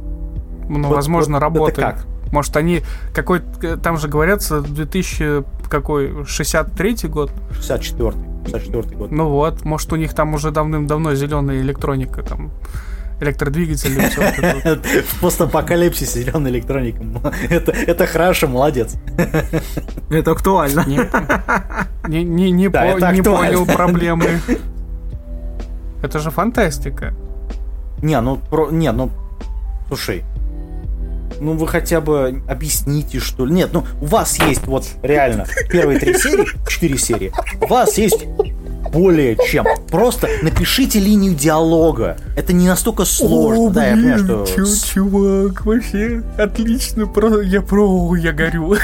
Ну, вот, возможно, вот, работает. Это как? Может, они какой там же говорятся 2000 какой 63 год? 64 64 год. Ну вот, может, у них там уже давным-давно зеленая электроника там электродвигатели. В <laughs> постапокалипсисе зеленая электроника. <laughs> Это, это хорошо, молодец. <laughs> Это актуально. Не, не, не, да, по, не понял проблемы. Это же фантастика. Не, ну, про... не, ну, слушай, ну вы хотя бы объясните, что ли. Нет, ну у вас есть вот реально первые три серии, четыре серии. У вас есть более чем. Просто напишите линию диалога. Это не настолько сложно. О, да, блин, я понимаю, что... Чувак, вообще отлично. Про... Я про... Я горю.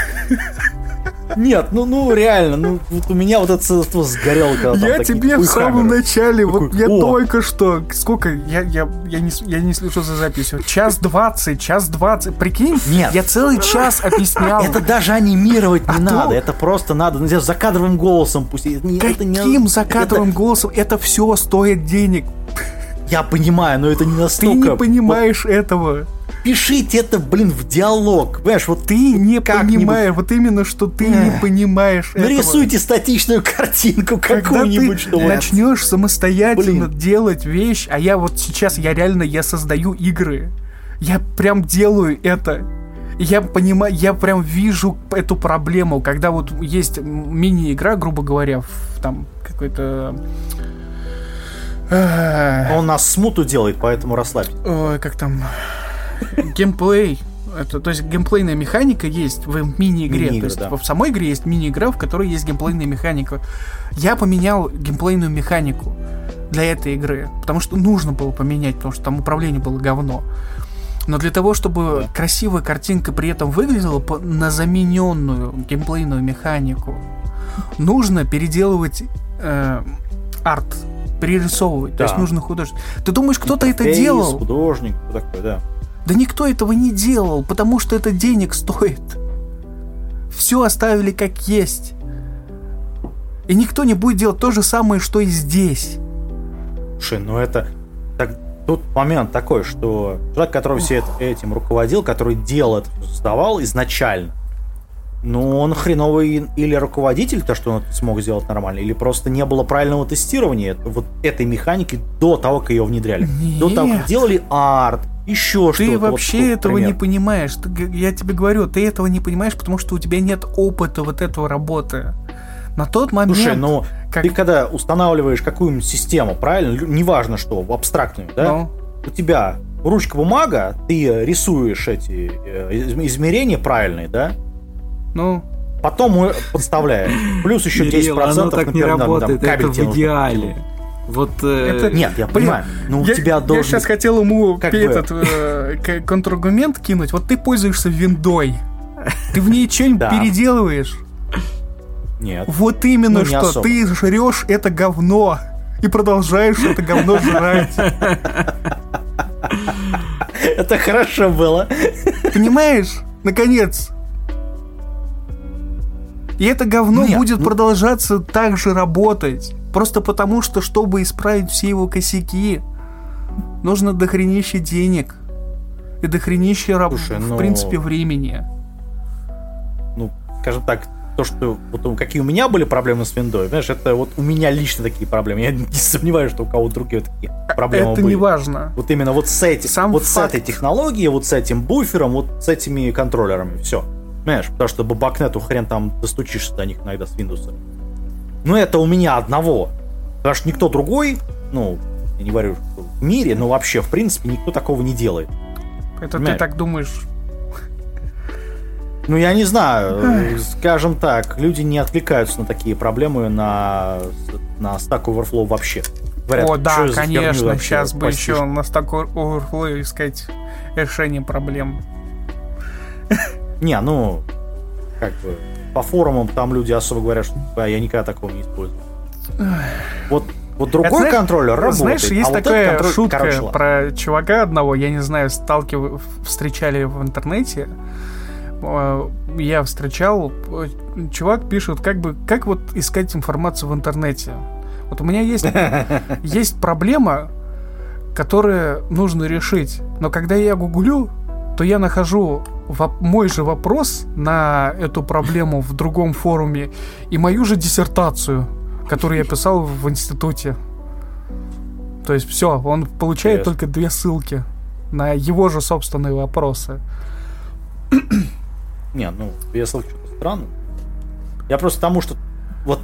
Нет, ну, ну реально, ну вот у меня вот это сгорело. Когда я тебе в самом начале, такой, вот я о. только что, сколько, я, я, я, не, я не слышу за записью, час двадцать, час двадцать, прикинь? Нет. Я целый час объяснял. Это даже анимировать не а надо, то... это просто надо, ну, за кадровым голосом пусть. Каким не... закадровым это... голосом? Это все стоит денег. Я понимаю, но это не настолько... Ты не понимаешь вот... этого пишите это, блин, в диалог. Понимаешь, вот ты не понимаешь, вот именно, что ты не понимаешь Нарисуйте этого. статичную картинку какую-нибудь, что начнешь самостоятельно блин. делать вещь, а я вот сейчас, я реально, я создаю игры. Я прям делаю это. Я понимаю, я прям вижу эту проблему, когда вот есть мини-игра, грубо говоря, в, там какой-то... Он нас смуту делает, поэтому расслабься. Ой, как там геймплей это, то есть геймплейная механика есть в мини-игре. Мини то есть да. в самой игре есть мини-игра, в которой есть геймплейная механика. Я поменял геймплейную механику для этой игры, потому что нужно было поменять, потому что там управление было говно. Но для того, чтобы да. красивая картинка при этом выглядела на замененную геймплейную механику, нужно переделывать э, арт, перерисовывать. Да. То есть нужно художник. Ты думаешь, кто-то это делал? Художник, такой, да. Да никто этого не делал, потому что это денег стоит. Все оставили как есть. И никто не будет делать то же самое, что и здесь. Слушай, ну это... Так, тут момент такой, что человек, который все это, этим руководил, который делал это, создавал изначально, Ну, он хреновый или руководитель, то, что он смог сделать нормально, или просто не было правильного тестирования вот этой механики до того, как ее внедряли. Нет. До того, как делали арт, еще что-то. Ты вообще вот, этого пример. не понимаешь. Ты я тебе говорю, ты этого не понимаешь, потому что у тебя нет опыта вот этого работы. На тот момент... Слушай, ну, как- ты когда устанавливаешь какую-нибудь систему, правильно, неважно что, абстрактную, да, Ну, у тебя ручка бумага, ты рисуешь эти э, из- измерения правильные, да, ну, потом подставляешь. Плюс еще 10%. Кирилл, оно так не например, там, работает, кабель это в идеале. Вот э, Это- Нет, я понимаю. Ну, у я, тебя я должен... сейчас хотел ему как бы- этот э, контраргумент кинуть. Вот ты пользуешься виндой. Ты в ней что-нибудь Да. переделываешь. Нет. Вот именно Ну, не что. особо. Ты жрешь это говно. И продолжаешь это говно жрать. Это хорошо было. Понимаешь? Наконец. И это говно Нет, будет ну- продолжаться так же работать. Просто потому, что чтобы исправить все его косяки, нужно дохренище денег. И дохренище, раб- Слушай, в ну- принципе, времени. Ну, скажем так, то, что вот какие у меня были проблемы с виндой, знаешь, это вот у меня лично такие проблемы. Я <laughs> не сомневаюсь, что у кого-то другие такие проблемы это были. не важно. Вот именно вот с этим, Сам вот с факт. этой технологией, вот с этим буфером, вот с этими контроллерами, все. Понимаешь, потому что бабакнету хрен там достучишься до них иногда с Windows. Но это у меня одного. Потому что никто другой, ну, я не говорю, что в мире, но вообще, в принципе, никто такого не делает. Это ты Понимаешь? так думаешь. Ну, я не знаю, скажем так, люди не откликаются на такие проблемы на, на Stack Overflow вообще. Говорят, О, «Что да, конечно. Сейчас бы постишь?» еще на Stack Overflow искать решение проблем. Не, ну, как бы, по форумам там люди особо говорят, что «А, я никогда такого не использую. Вот, вот другой Это знаешь- контроллер работает, Знаешь, есть а вот такая контроль- шутка короче, ладно. про чувака одного, я не знаю, сталкив... встречали в интернете. Э, Я встречал, э, чувак пишет, как бы, как вот искать информацию в интернете. Вот у меня есть, <laughs> есть проблема, которую нужно решить. Но когда я гуглю, то я нахожу мой же вопрос на эту проблему в другом форуме и мою же диссертацию, которую я писал в институте. То есть все, он получает Интересно. только две ссылки на его же собственные вопросы. Не, ну, я слышу, что-то странно. Я просто тому, что вот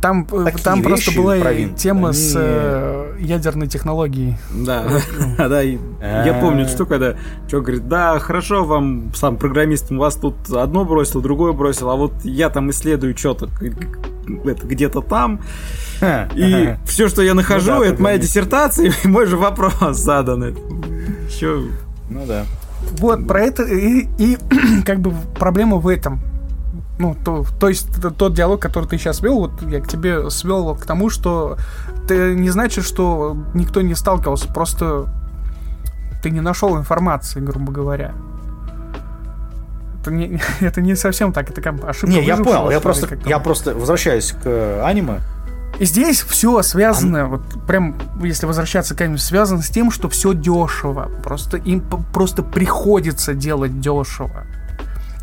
Там, э, Такие там просто вещи была тема с они- э, ядерной технологией. Да, <laughs> да, я помню эту штуку, когда чувак говорит, да, хорошо вам, сам программист, у вас тут одно бросил, другое бросил, а вот я там исследую что-то где-то там, и все, что я нахожу, Ну да, это моя диссертация <laughs> и мой же вопрос задан. Еще Ну да. Вот, про это и, и <clears throat> как бы проблема в этом. Ну, то, то есть т- тот диалог, который ты сейчас вел, вот я к тебе свел к тому, что ты не значит, что никто не сталкивался, просто ты не нашел информации, грубо говоря. Это не, <laughs> это не совсем так, это как ошибка. Не, я понял, я просто, я просто возвращаюсь к э, аниме. И здесь все связано, вот прям, если возвращаться к аниме, связано с тем, что все дешево. Просто им просто приходится делать дешево.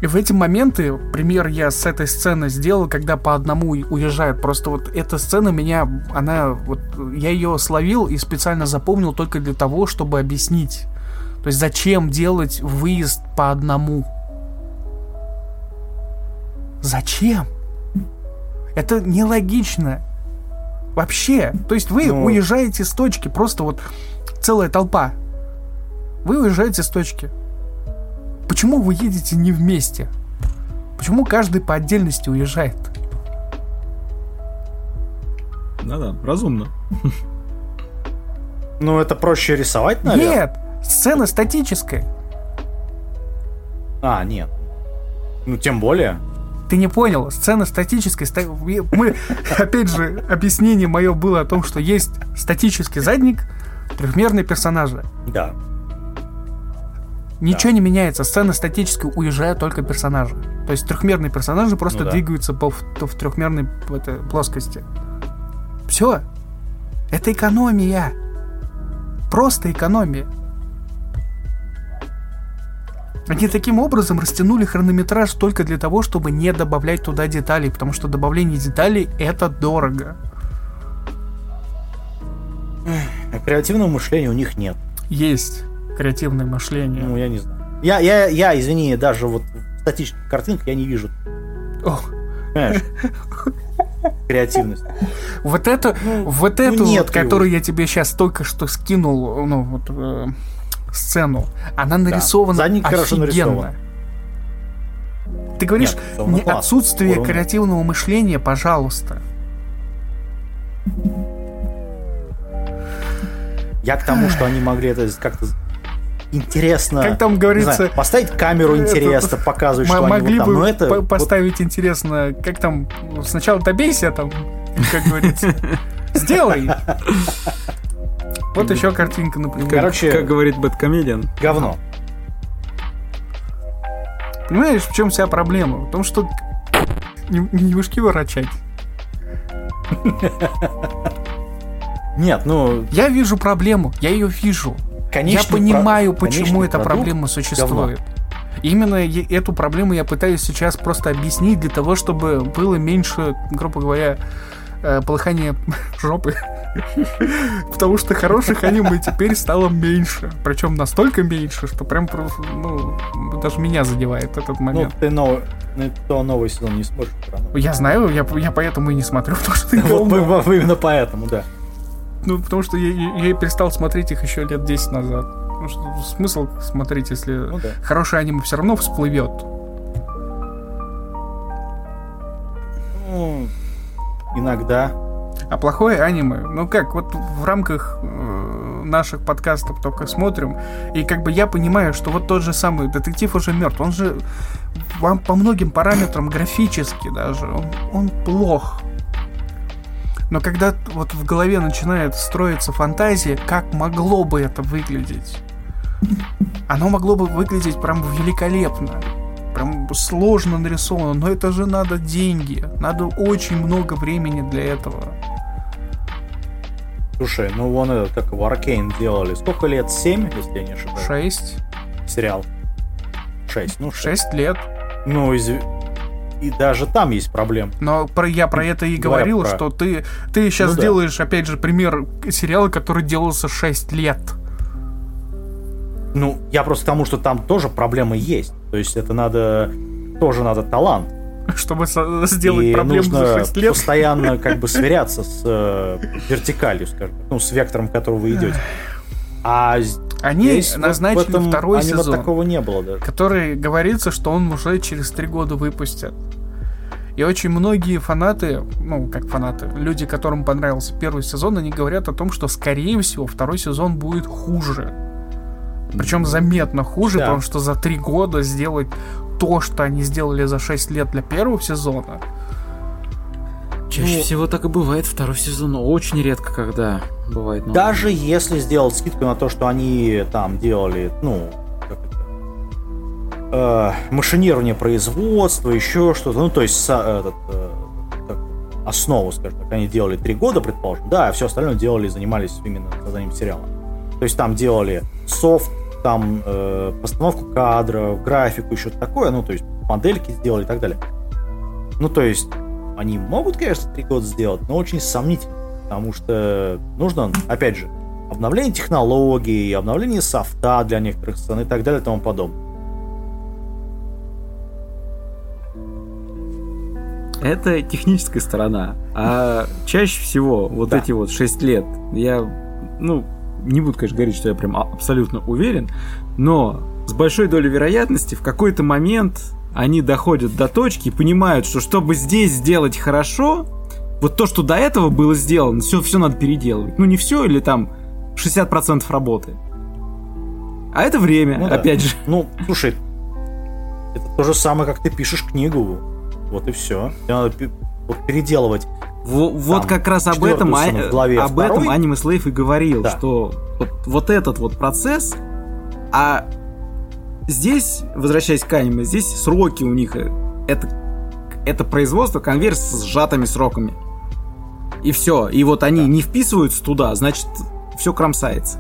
И в эти моменты, пример я с этой сцены сделал, когда по одному уезжают. Просто вот эта сцена меня, она, вот я ее словил и специально запомнил только для того, чтобы объяснить. То есть зачем делать выезд по одному? Зачем? Это нелогично. Вообще. То есть вы Ну. уезжаете с точки, просто вот целая толпа. Вы уезжаете с точки. Почему вы едете не вместе? Почему каждый по отдельности уезжает? Да-да, разумно. Ну, это проще рисовать, наверное? Нет! Сцена статическая. А, нет. Ну, тем более. Ты не понял, сцена статическая. ста- Мы, опять же, объяснение мое было о том, что есть статический задник, трехмерные персонажи. Да. Ничего не меняется, сцена статическая, уезжают только персонажи. То есть трехмерные персонажи просто Ну да. двигаются по, в, в трехмерной это, плоскости. Все. Это экономия. Просто экономия. Они таким образом растянули хронометраж только для того, чтобы не добавлять туда деталей, потому что добавление деталей это дорого. Креативного мышления у них нет. Есть креативное мышление. Ну, я не знаю. Я, я, я извини, даже вот в статичных картинках я не вижу. Понимаешь? Креативность. Вот это, ну, вот ну, эту, вот, которую я тебе сейчас только что скинул, ну, вот, э, сцену, она нарисована да. офигенно. Хорошо нарисован. Ты говоришь, Нет, не отсутствие Уровень. креативного мышления, пожалуйста. Я к тому, что они могли это как-то интересно. Как там говорится, знаю, поставить камеру интересно, показывать, что могли они вот там. бы ну, это поставить вот... интересно, как там сначала добейся там, как говорится, сделай. Вот еще картинка, например. Короче, как говорит Бэткомедиан. Говно. Понимаешь, в чем вся проблема? В том, что не, не вышки ворочать. Нет, ну... Я вижу проблему, я ее вижу. Конечно, я понимаю, про... почему эта проблема существует. Говно. Именно эту проблему я пытаюсь сейчас просто объяснить для того, чтобы было меньше, грубо говоря, э, полыхания <laughs> жопы. <laughs> Потому что хороших аниме теперь стало меньше. Причем настолько меньше, что прям ну, даже меня задевает этот ну, момент. Ну, ты новый, ну, новый сезон не смотришь. Я знаю, я, я поэтому и не смотрю, <laughs> потому что вот, Именно поэтому, да. Ну, потому что я, я перестал смотреть их еще лет 10 назад. Потому что смысл смотреть, если ну, да. хорошее аниме все равно всплывет. Ну, иногда. А плохое аниме, ну как, вот в рамках э, наших подкастов только смотрим, и как бы я понимаю, что вот тот же самый детектив уже мертв, он же вам по многим параметрам графически даже, он, он плох. Но когда вот в голове начинает строиться фантазия, как могло бы это выглядеть, оно могло бы выглядеть прям великолепно. Прям сложно нарисовано, но это же надо деньги. Надо очень много времени для этого. Слушай, ну вон это, как в Аркейн делали. Сколько лет? Семь, если я не ошибаюсь? Шесть. Сериал. Шесть, ну шесть. Шесть лет. Ну, из и даже там есть проблемы. Но про, я про это и говорил, про... что ты, ты сейчас ну, делаешь, да. опять же, пример сериала, который делался 6 лет. Ну, я просто к тому, что там тоже проблемы есть. То есть это надо... Тоже надо талант. <laughs> Чтобы сделать и проблему нужно за 6 лет. постоянно <laughs> как бы сверяться с э, вертикалью, скажем, ну, с вектором, которого вы идете. А они Здесь назначили вот второй сезон. Вот такого не было, да. Который говорится, что он уже через три года выпустят. И очень многие фанаты, ну, как фанаты, люди, которым понравился первый сезон, они говорят о том, что, скорее всего, второй сезон будет хуже. Причем заметно хуже, да. потому что за три года сделать то, что они сделали за шесть лет для первого сезона, Чаще ну, всего так и бывает второй сезон, но очень редко, когда бывает. Новый. Даже если сделать скидку на то, что они там делали, ну, как это, э, машинирование производства, еще что-то, ну, то есть со, этот, э, так, основу, скажем так, они делали три года, предположим, да, а все остальное делали, занимались именно созданием сериала. То есть там делали софт, там э, постановку кадров, графику, еще такое, ну, то есть модельки сделали и так далее. Ну, то есть они могут, конечно, три года сделать, но очень сомнительно. Потому что нужно, опять же, обновление технологий, обновление софта для некоторых стран и так далее и тому подобное. Это техническая сторона. А чаще всего вот да. эти вот 6 лет, я, ну, не буду, конечно, говорить, что я прям абсолютно уверен, но с большой долей вероятности в какой-то момент они доходят до точки и понимают, что чтобы здесь сделать хорошо, вот то, что до этого было сделано, все, все надо переделывать. Ну, не все, или там 60% работы. А это время, ну, опять да. же. Ну, слушай, это то же самое, как ты пишешь книгу. Вот и все. надо вот переделывать. В, вот как раз об этом, а, об этом Anime Slave и говорил, да. что вот, вот этот вот процесс, а Здесь, возвращаясь к аниме, здесь сроки у них э, это, это производство конверс с сжатыми сроками. И все. И вот они да. не вписываются туда, значит, все кромсается.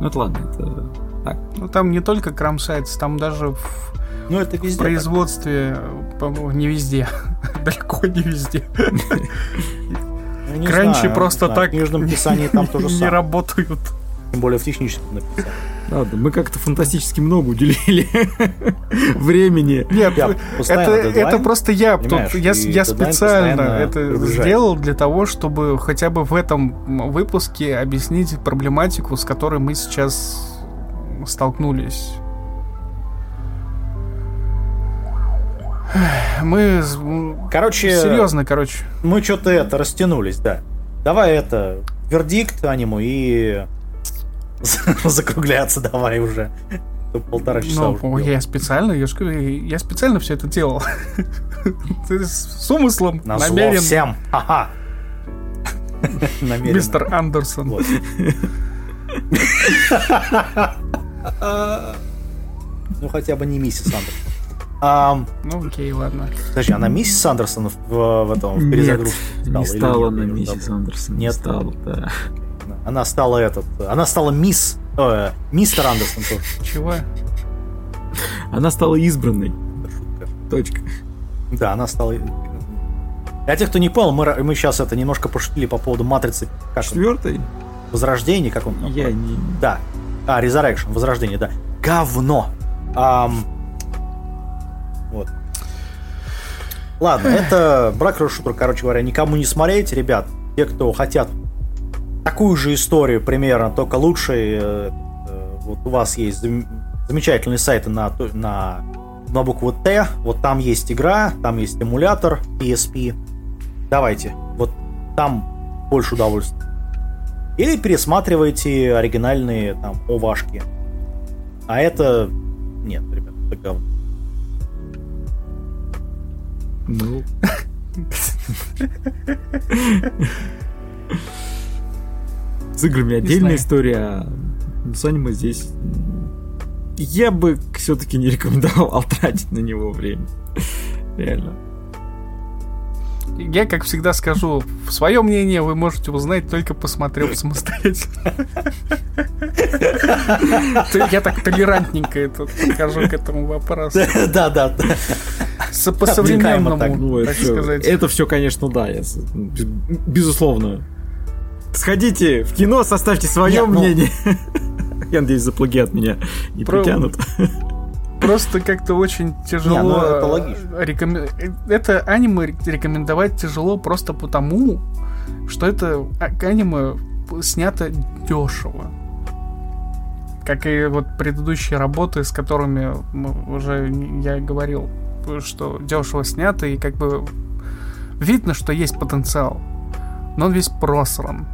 Ну это ладно, это так. Ну, там не только крамсается, там даже в, ну, это везде в производстве, по-моему, не везде. <laughs> Далеко не везде. Ну, Кранчи просто так в книжном писании там тоже <laughs> не работают. Тем более в техническом написании. Ладно, мы как-то фантастически много уделили <laughs> времени. Нет, это, это просто я тут, я, я специально это сделал для того, чтобы хотя бы в этом выпуске объяснить проблематику, с которой мы сейчас столкнулись. Мы... Короче... Серьезно, короче. Мы что-то это, растянулись, да. Давай это, вердикт аниму и <laughs> закругляться давай уже. Полтора часа ну, уже я специально, я, я специально все это делал. <laughs> С умыслом, На намерен. всем. Ага. <laughs> Мистер Андерсон. Ну, хотя бы не миссис Андерсон. А, ну окей, ладно. Подожди, она миссис Андерсон в, в этом в перезагрузке Нет, стала? Не стала она миссис Андерсон. Нет, стала, да. Она стала этот. Она стала мисс. Э, мистер Андерсон тоже. Чего? Она стала избранной. Точка. Да, она стала. Для тех, кто не понял, мы, мы сейчас это немножко пошутили по поводу матрицы. Как Четвертой? Возрождение, как он там? Я не. Да. А, Resurrection, Возрождение, да. Говно. Ам... Вот. Ладно, это брак шутер, короче говоря, никому не смотреть, ребят. Те, кто хотят такую же историю примерно, только лучше. Э, э, вот у вас есть замечательные сайты на, на, на букву Т. Вот там есть игра, там есть эмулятор PSP. Давайте, вот там больше удовольствия. Или пересматривайте оригинальные там овашки. А это... Нет, ребят, это говно. Ну... <laughs> С играми отдельная история, а с аниме здесь я бы все-таки не рекомендовал <laughs> тратить на него время. Реально. Я, как всегда, скажу, свое мнение вы можете узнать, только посмотрев самостоятельно. Я так толерантненько это подхожу к этому вопросу. Да, да. По современному, ну, так сказать. Это все, конечно, да, безусловно. Сходите в кино, составьте свое Нет, ну, мнение. Ну... <laughs> Я надеюсь, за плагиат меня не Про... притянут. Просто как-то очень тяжело. Не, ну, это логично. Реком... Это аниме рекомендовать тяжело просто потому, что это а, аниме снято дешево. Как и вот предыдущие работы, с которыми уже я говорил, что дешево снято, и как бы видно, что есть потенциал. Но он весь просран.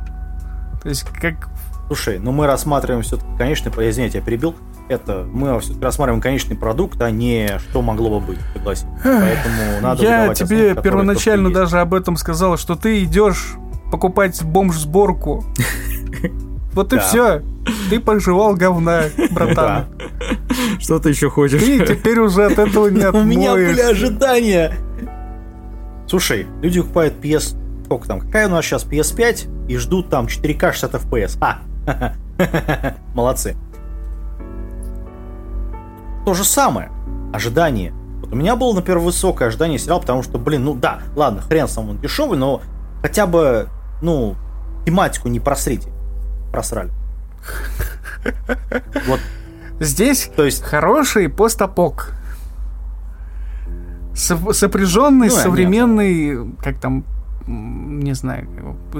То есть, как... Слушай, ну мы рассматриваем все-таки конечный... Извините, я перебил. Это мы все-таки рассматриваем конечный продукт, а не что могло бы быть, согласен. Поэтому надо Я тебе основу, первоначально даже об этом сказал, что ты идешь покупать бомж-сборку. Вот и все. Ты пожевал говна, братан. Что ты еще хочешь? Ты теперь уже от этого не <laughs> У меня были ожидания. Слушай, люди покупают PS сколько там, какая у нас сейчас PS5, и ждут там 4К 60 FPS. А, <laughs> молодцы. То же самое, ожидание. Вот у меня было, например, высокое ожидание сериала, потому что, блин, ну да, ладно, хрен сам он дешевый, но хотя бы, ну, тематику не просрите. Просрали. <laughs> Вот. Здесь то есть хороший постапок. Сопряженный ну, современный, как там, не знаю,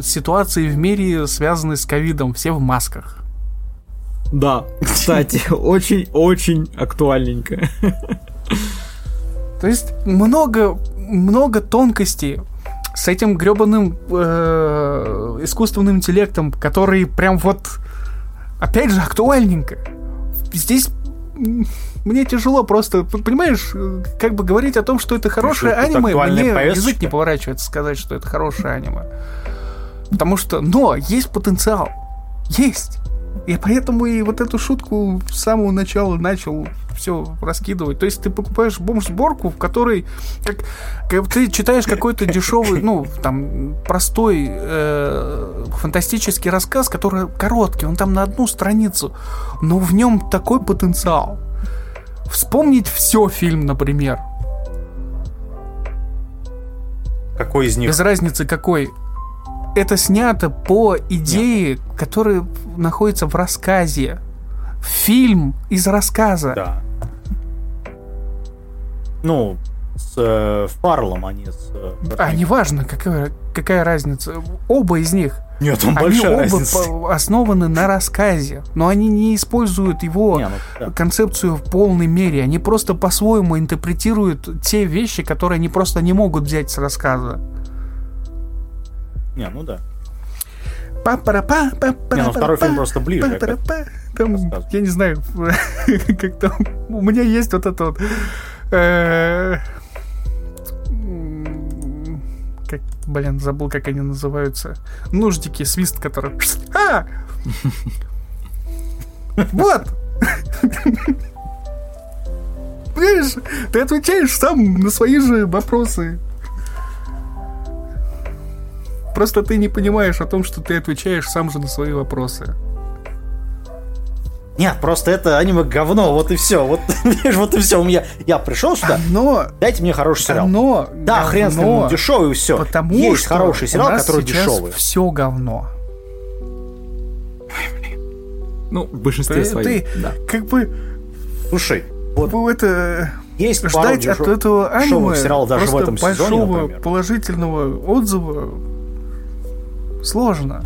ситуации в мире, связанные с ковидом, все в масках. Да, кстати, <laughs> очень-очень актуальненько. То есть много, много тонкостей с этим гребаным э, искусственным интеллектом, который прям вот, опять же, актуальненько. Здесь мне тяжело просто, понимаешь, как бы говорить о том, что это хорошее аниме, мне повесточка. язык не поворачивается сказать, что это хорошее аниме. Потому что, но есть потенциал, есть. И поэтому и вот эту шутку с самого начала начал все раскидывать. То есть ты покупаешь бомж-сборку, в которой как, как ты читаешь какой-то дешевый, ну, там, простой э, фантастический рассказ, который короткий, он там на одну страницу, но в нем такой потенциал. Вспомнить все фильм, например. Какой из них? Без разницы какой. Это снято по идее, Нет. которая находится в рассказе. Фильм из рассказа. Да. Ну, с э, Фарлом, они с... Э, а, неважно, какая, какая разница. Оба из них. Нет, там они большая оба разница. основаны на рассказе, но они не используют его не, ну, да. концепцию в полной мере. Они просто по-своему интерпретируют те вещи, которые они просто не могут взять с рассказа. Не, ну да. Па-пара-па, Не, ну второй фильм просто ближе. Там, я не знаю, <laughs> как там. У меня есть вот это вот. Как, блин, забыл, как они называются. Нуждики, свист, который. <laughs> А! Вот! Понимаешь, ты отвечаешь сам на свои же вопросы. Просто ты не понимаешь о том, что ты отвечаешь сам же на свои вопросы. Нет, просто это аниме говно, вот и все. Вот, <laughs> вот и все. У меня, я пришел сюда, но дайте мне хороший сериал. Но да, говно, хрен с ним, он дешевый и все. Потому Есть что хороший сериал, который дешевый. все говно. Ну, в большинстве ты, своем, ты, да. как бы... Слушай, вот... Ну, это... Есть ждать от этого аниме сериал даже в этом большого сезоне, например. положительного отзыва сложно.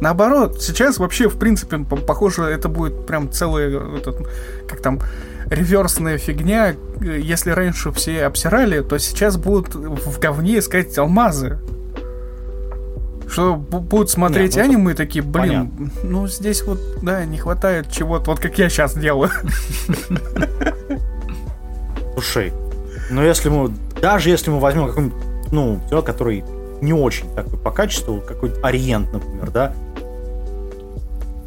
Наоборот, сейчас вообще, в принципе, похоже, это будет прям целая, этот, как там, реверсная фигня. Если раньше все обсирали, то сейчас будут в говне искать алмазы. Что будут смотреть Нет, ну, аниме и такие, блин, понятно. ну здесь вот, да, не хватает чего-то, вот как я сейчас делаю. Слушай, ну если мы, даже если мы возьмем какой-нибудь, ну, который не очень такой по качеству, какой-то Ориент, например, да,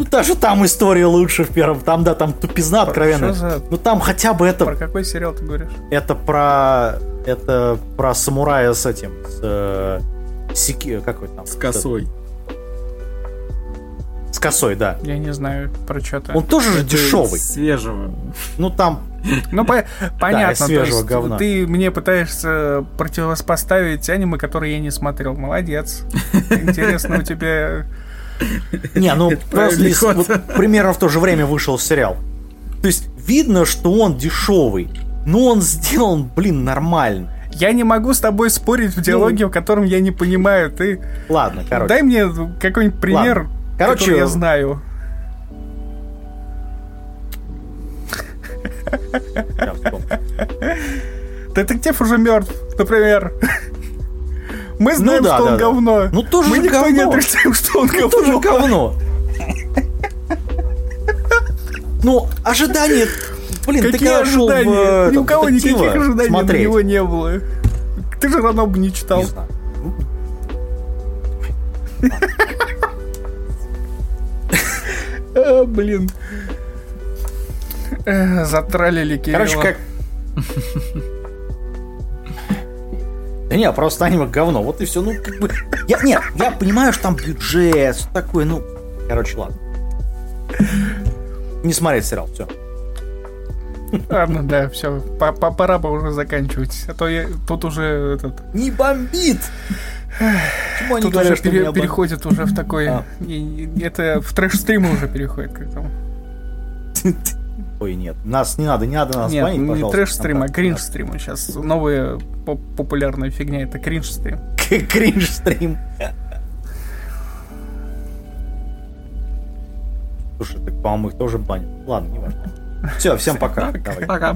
ну, даже там история лучше в первом. Там, да, там тупизна откровенная. За... Ну, там хотя бы это... Про какой сериал ты говоришь? Это про... Это про самурая с этим. С... Э, Сики... Какой там? С косой. С косой, да. Я не знаю про что-то. Он тоже же дешевый. Свежего. Ну, там... Ну, по- понятно. Да, свежего говна. Ты мне пытаешься противопоставить аниме, которые я не смотрел. Молодец. <laughs> Интересно у тебя <laughs> не, ну просто вот, примерно в то же время вышел сериал. То есть видно, что он дешевый, но он сделан, блин, нормально. Я не могу с тобой спорить в диалоге, ну, в котором я не понимаю. Ты. Ладно, короче. Дай мне какой-нибудь пример, Ладно. короче, который я знаю. Детектив уже мертв, например. Мы ну знаем, ну, да, что да, он да. говно. Ну тоже Мы никто говно. не отрицаем, что он ну, говно. тоже говно. Ну, ожидания... Блин, Какие ты ожидания? В, э, Ни у кого никаких ожиданий смотреть. на него не было. Ты же равно бы не читал. Не знаю. А, блин. Затралили Кирилла. Короче, как... Да не, просто аниме говно, вот и все. Ну, как бы. Я, нет, я понимаю, что там бюджет, что такое, ну. Короче, ладно. Не смотреть сериал, все. Ладно, да, все. Пора бы уже заканчивать. А то я тут уже этот. Не бомбит! Почему они Тут говорят, уже что пере, переходит уже в такой... А. Это в трэш-стримы уже переходит к этому. <laughs> Ой, нет. Нас не надо, не надо нас нет, банить, не пожалуйста. трэш-стрим, а кринж-стрим. Сейчас новая популярная фигня, это кринж-стрим. Кринж-стрим. <laughs> Слушай, так, по-моему, их тоже банят. Ладно, не важно. Все, всем пока. Пока.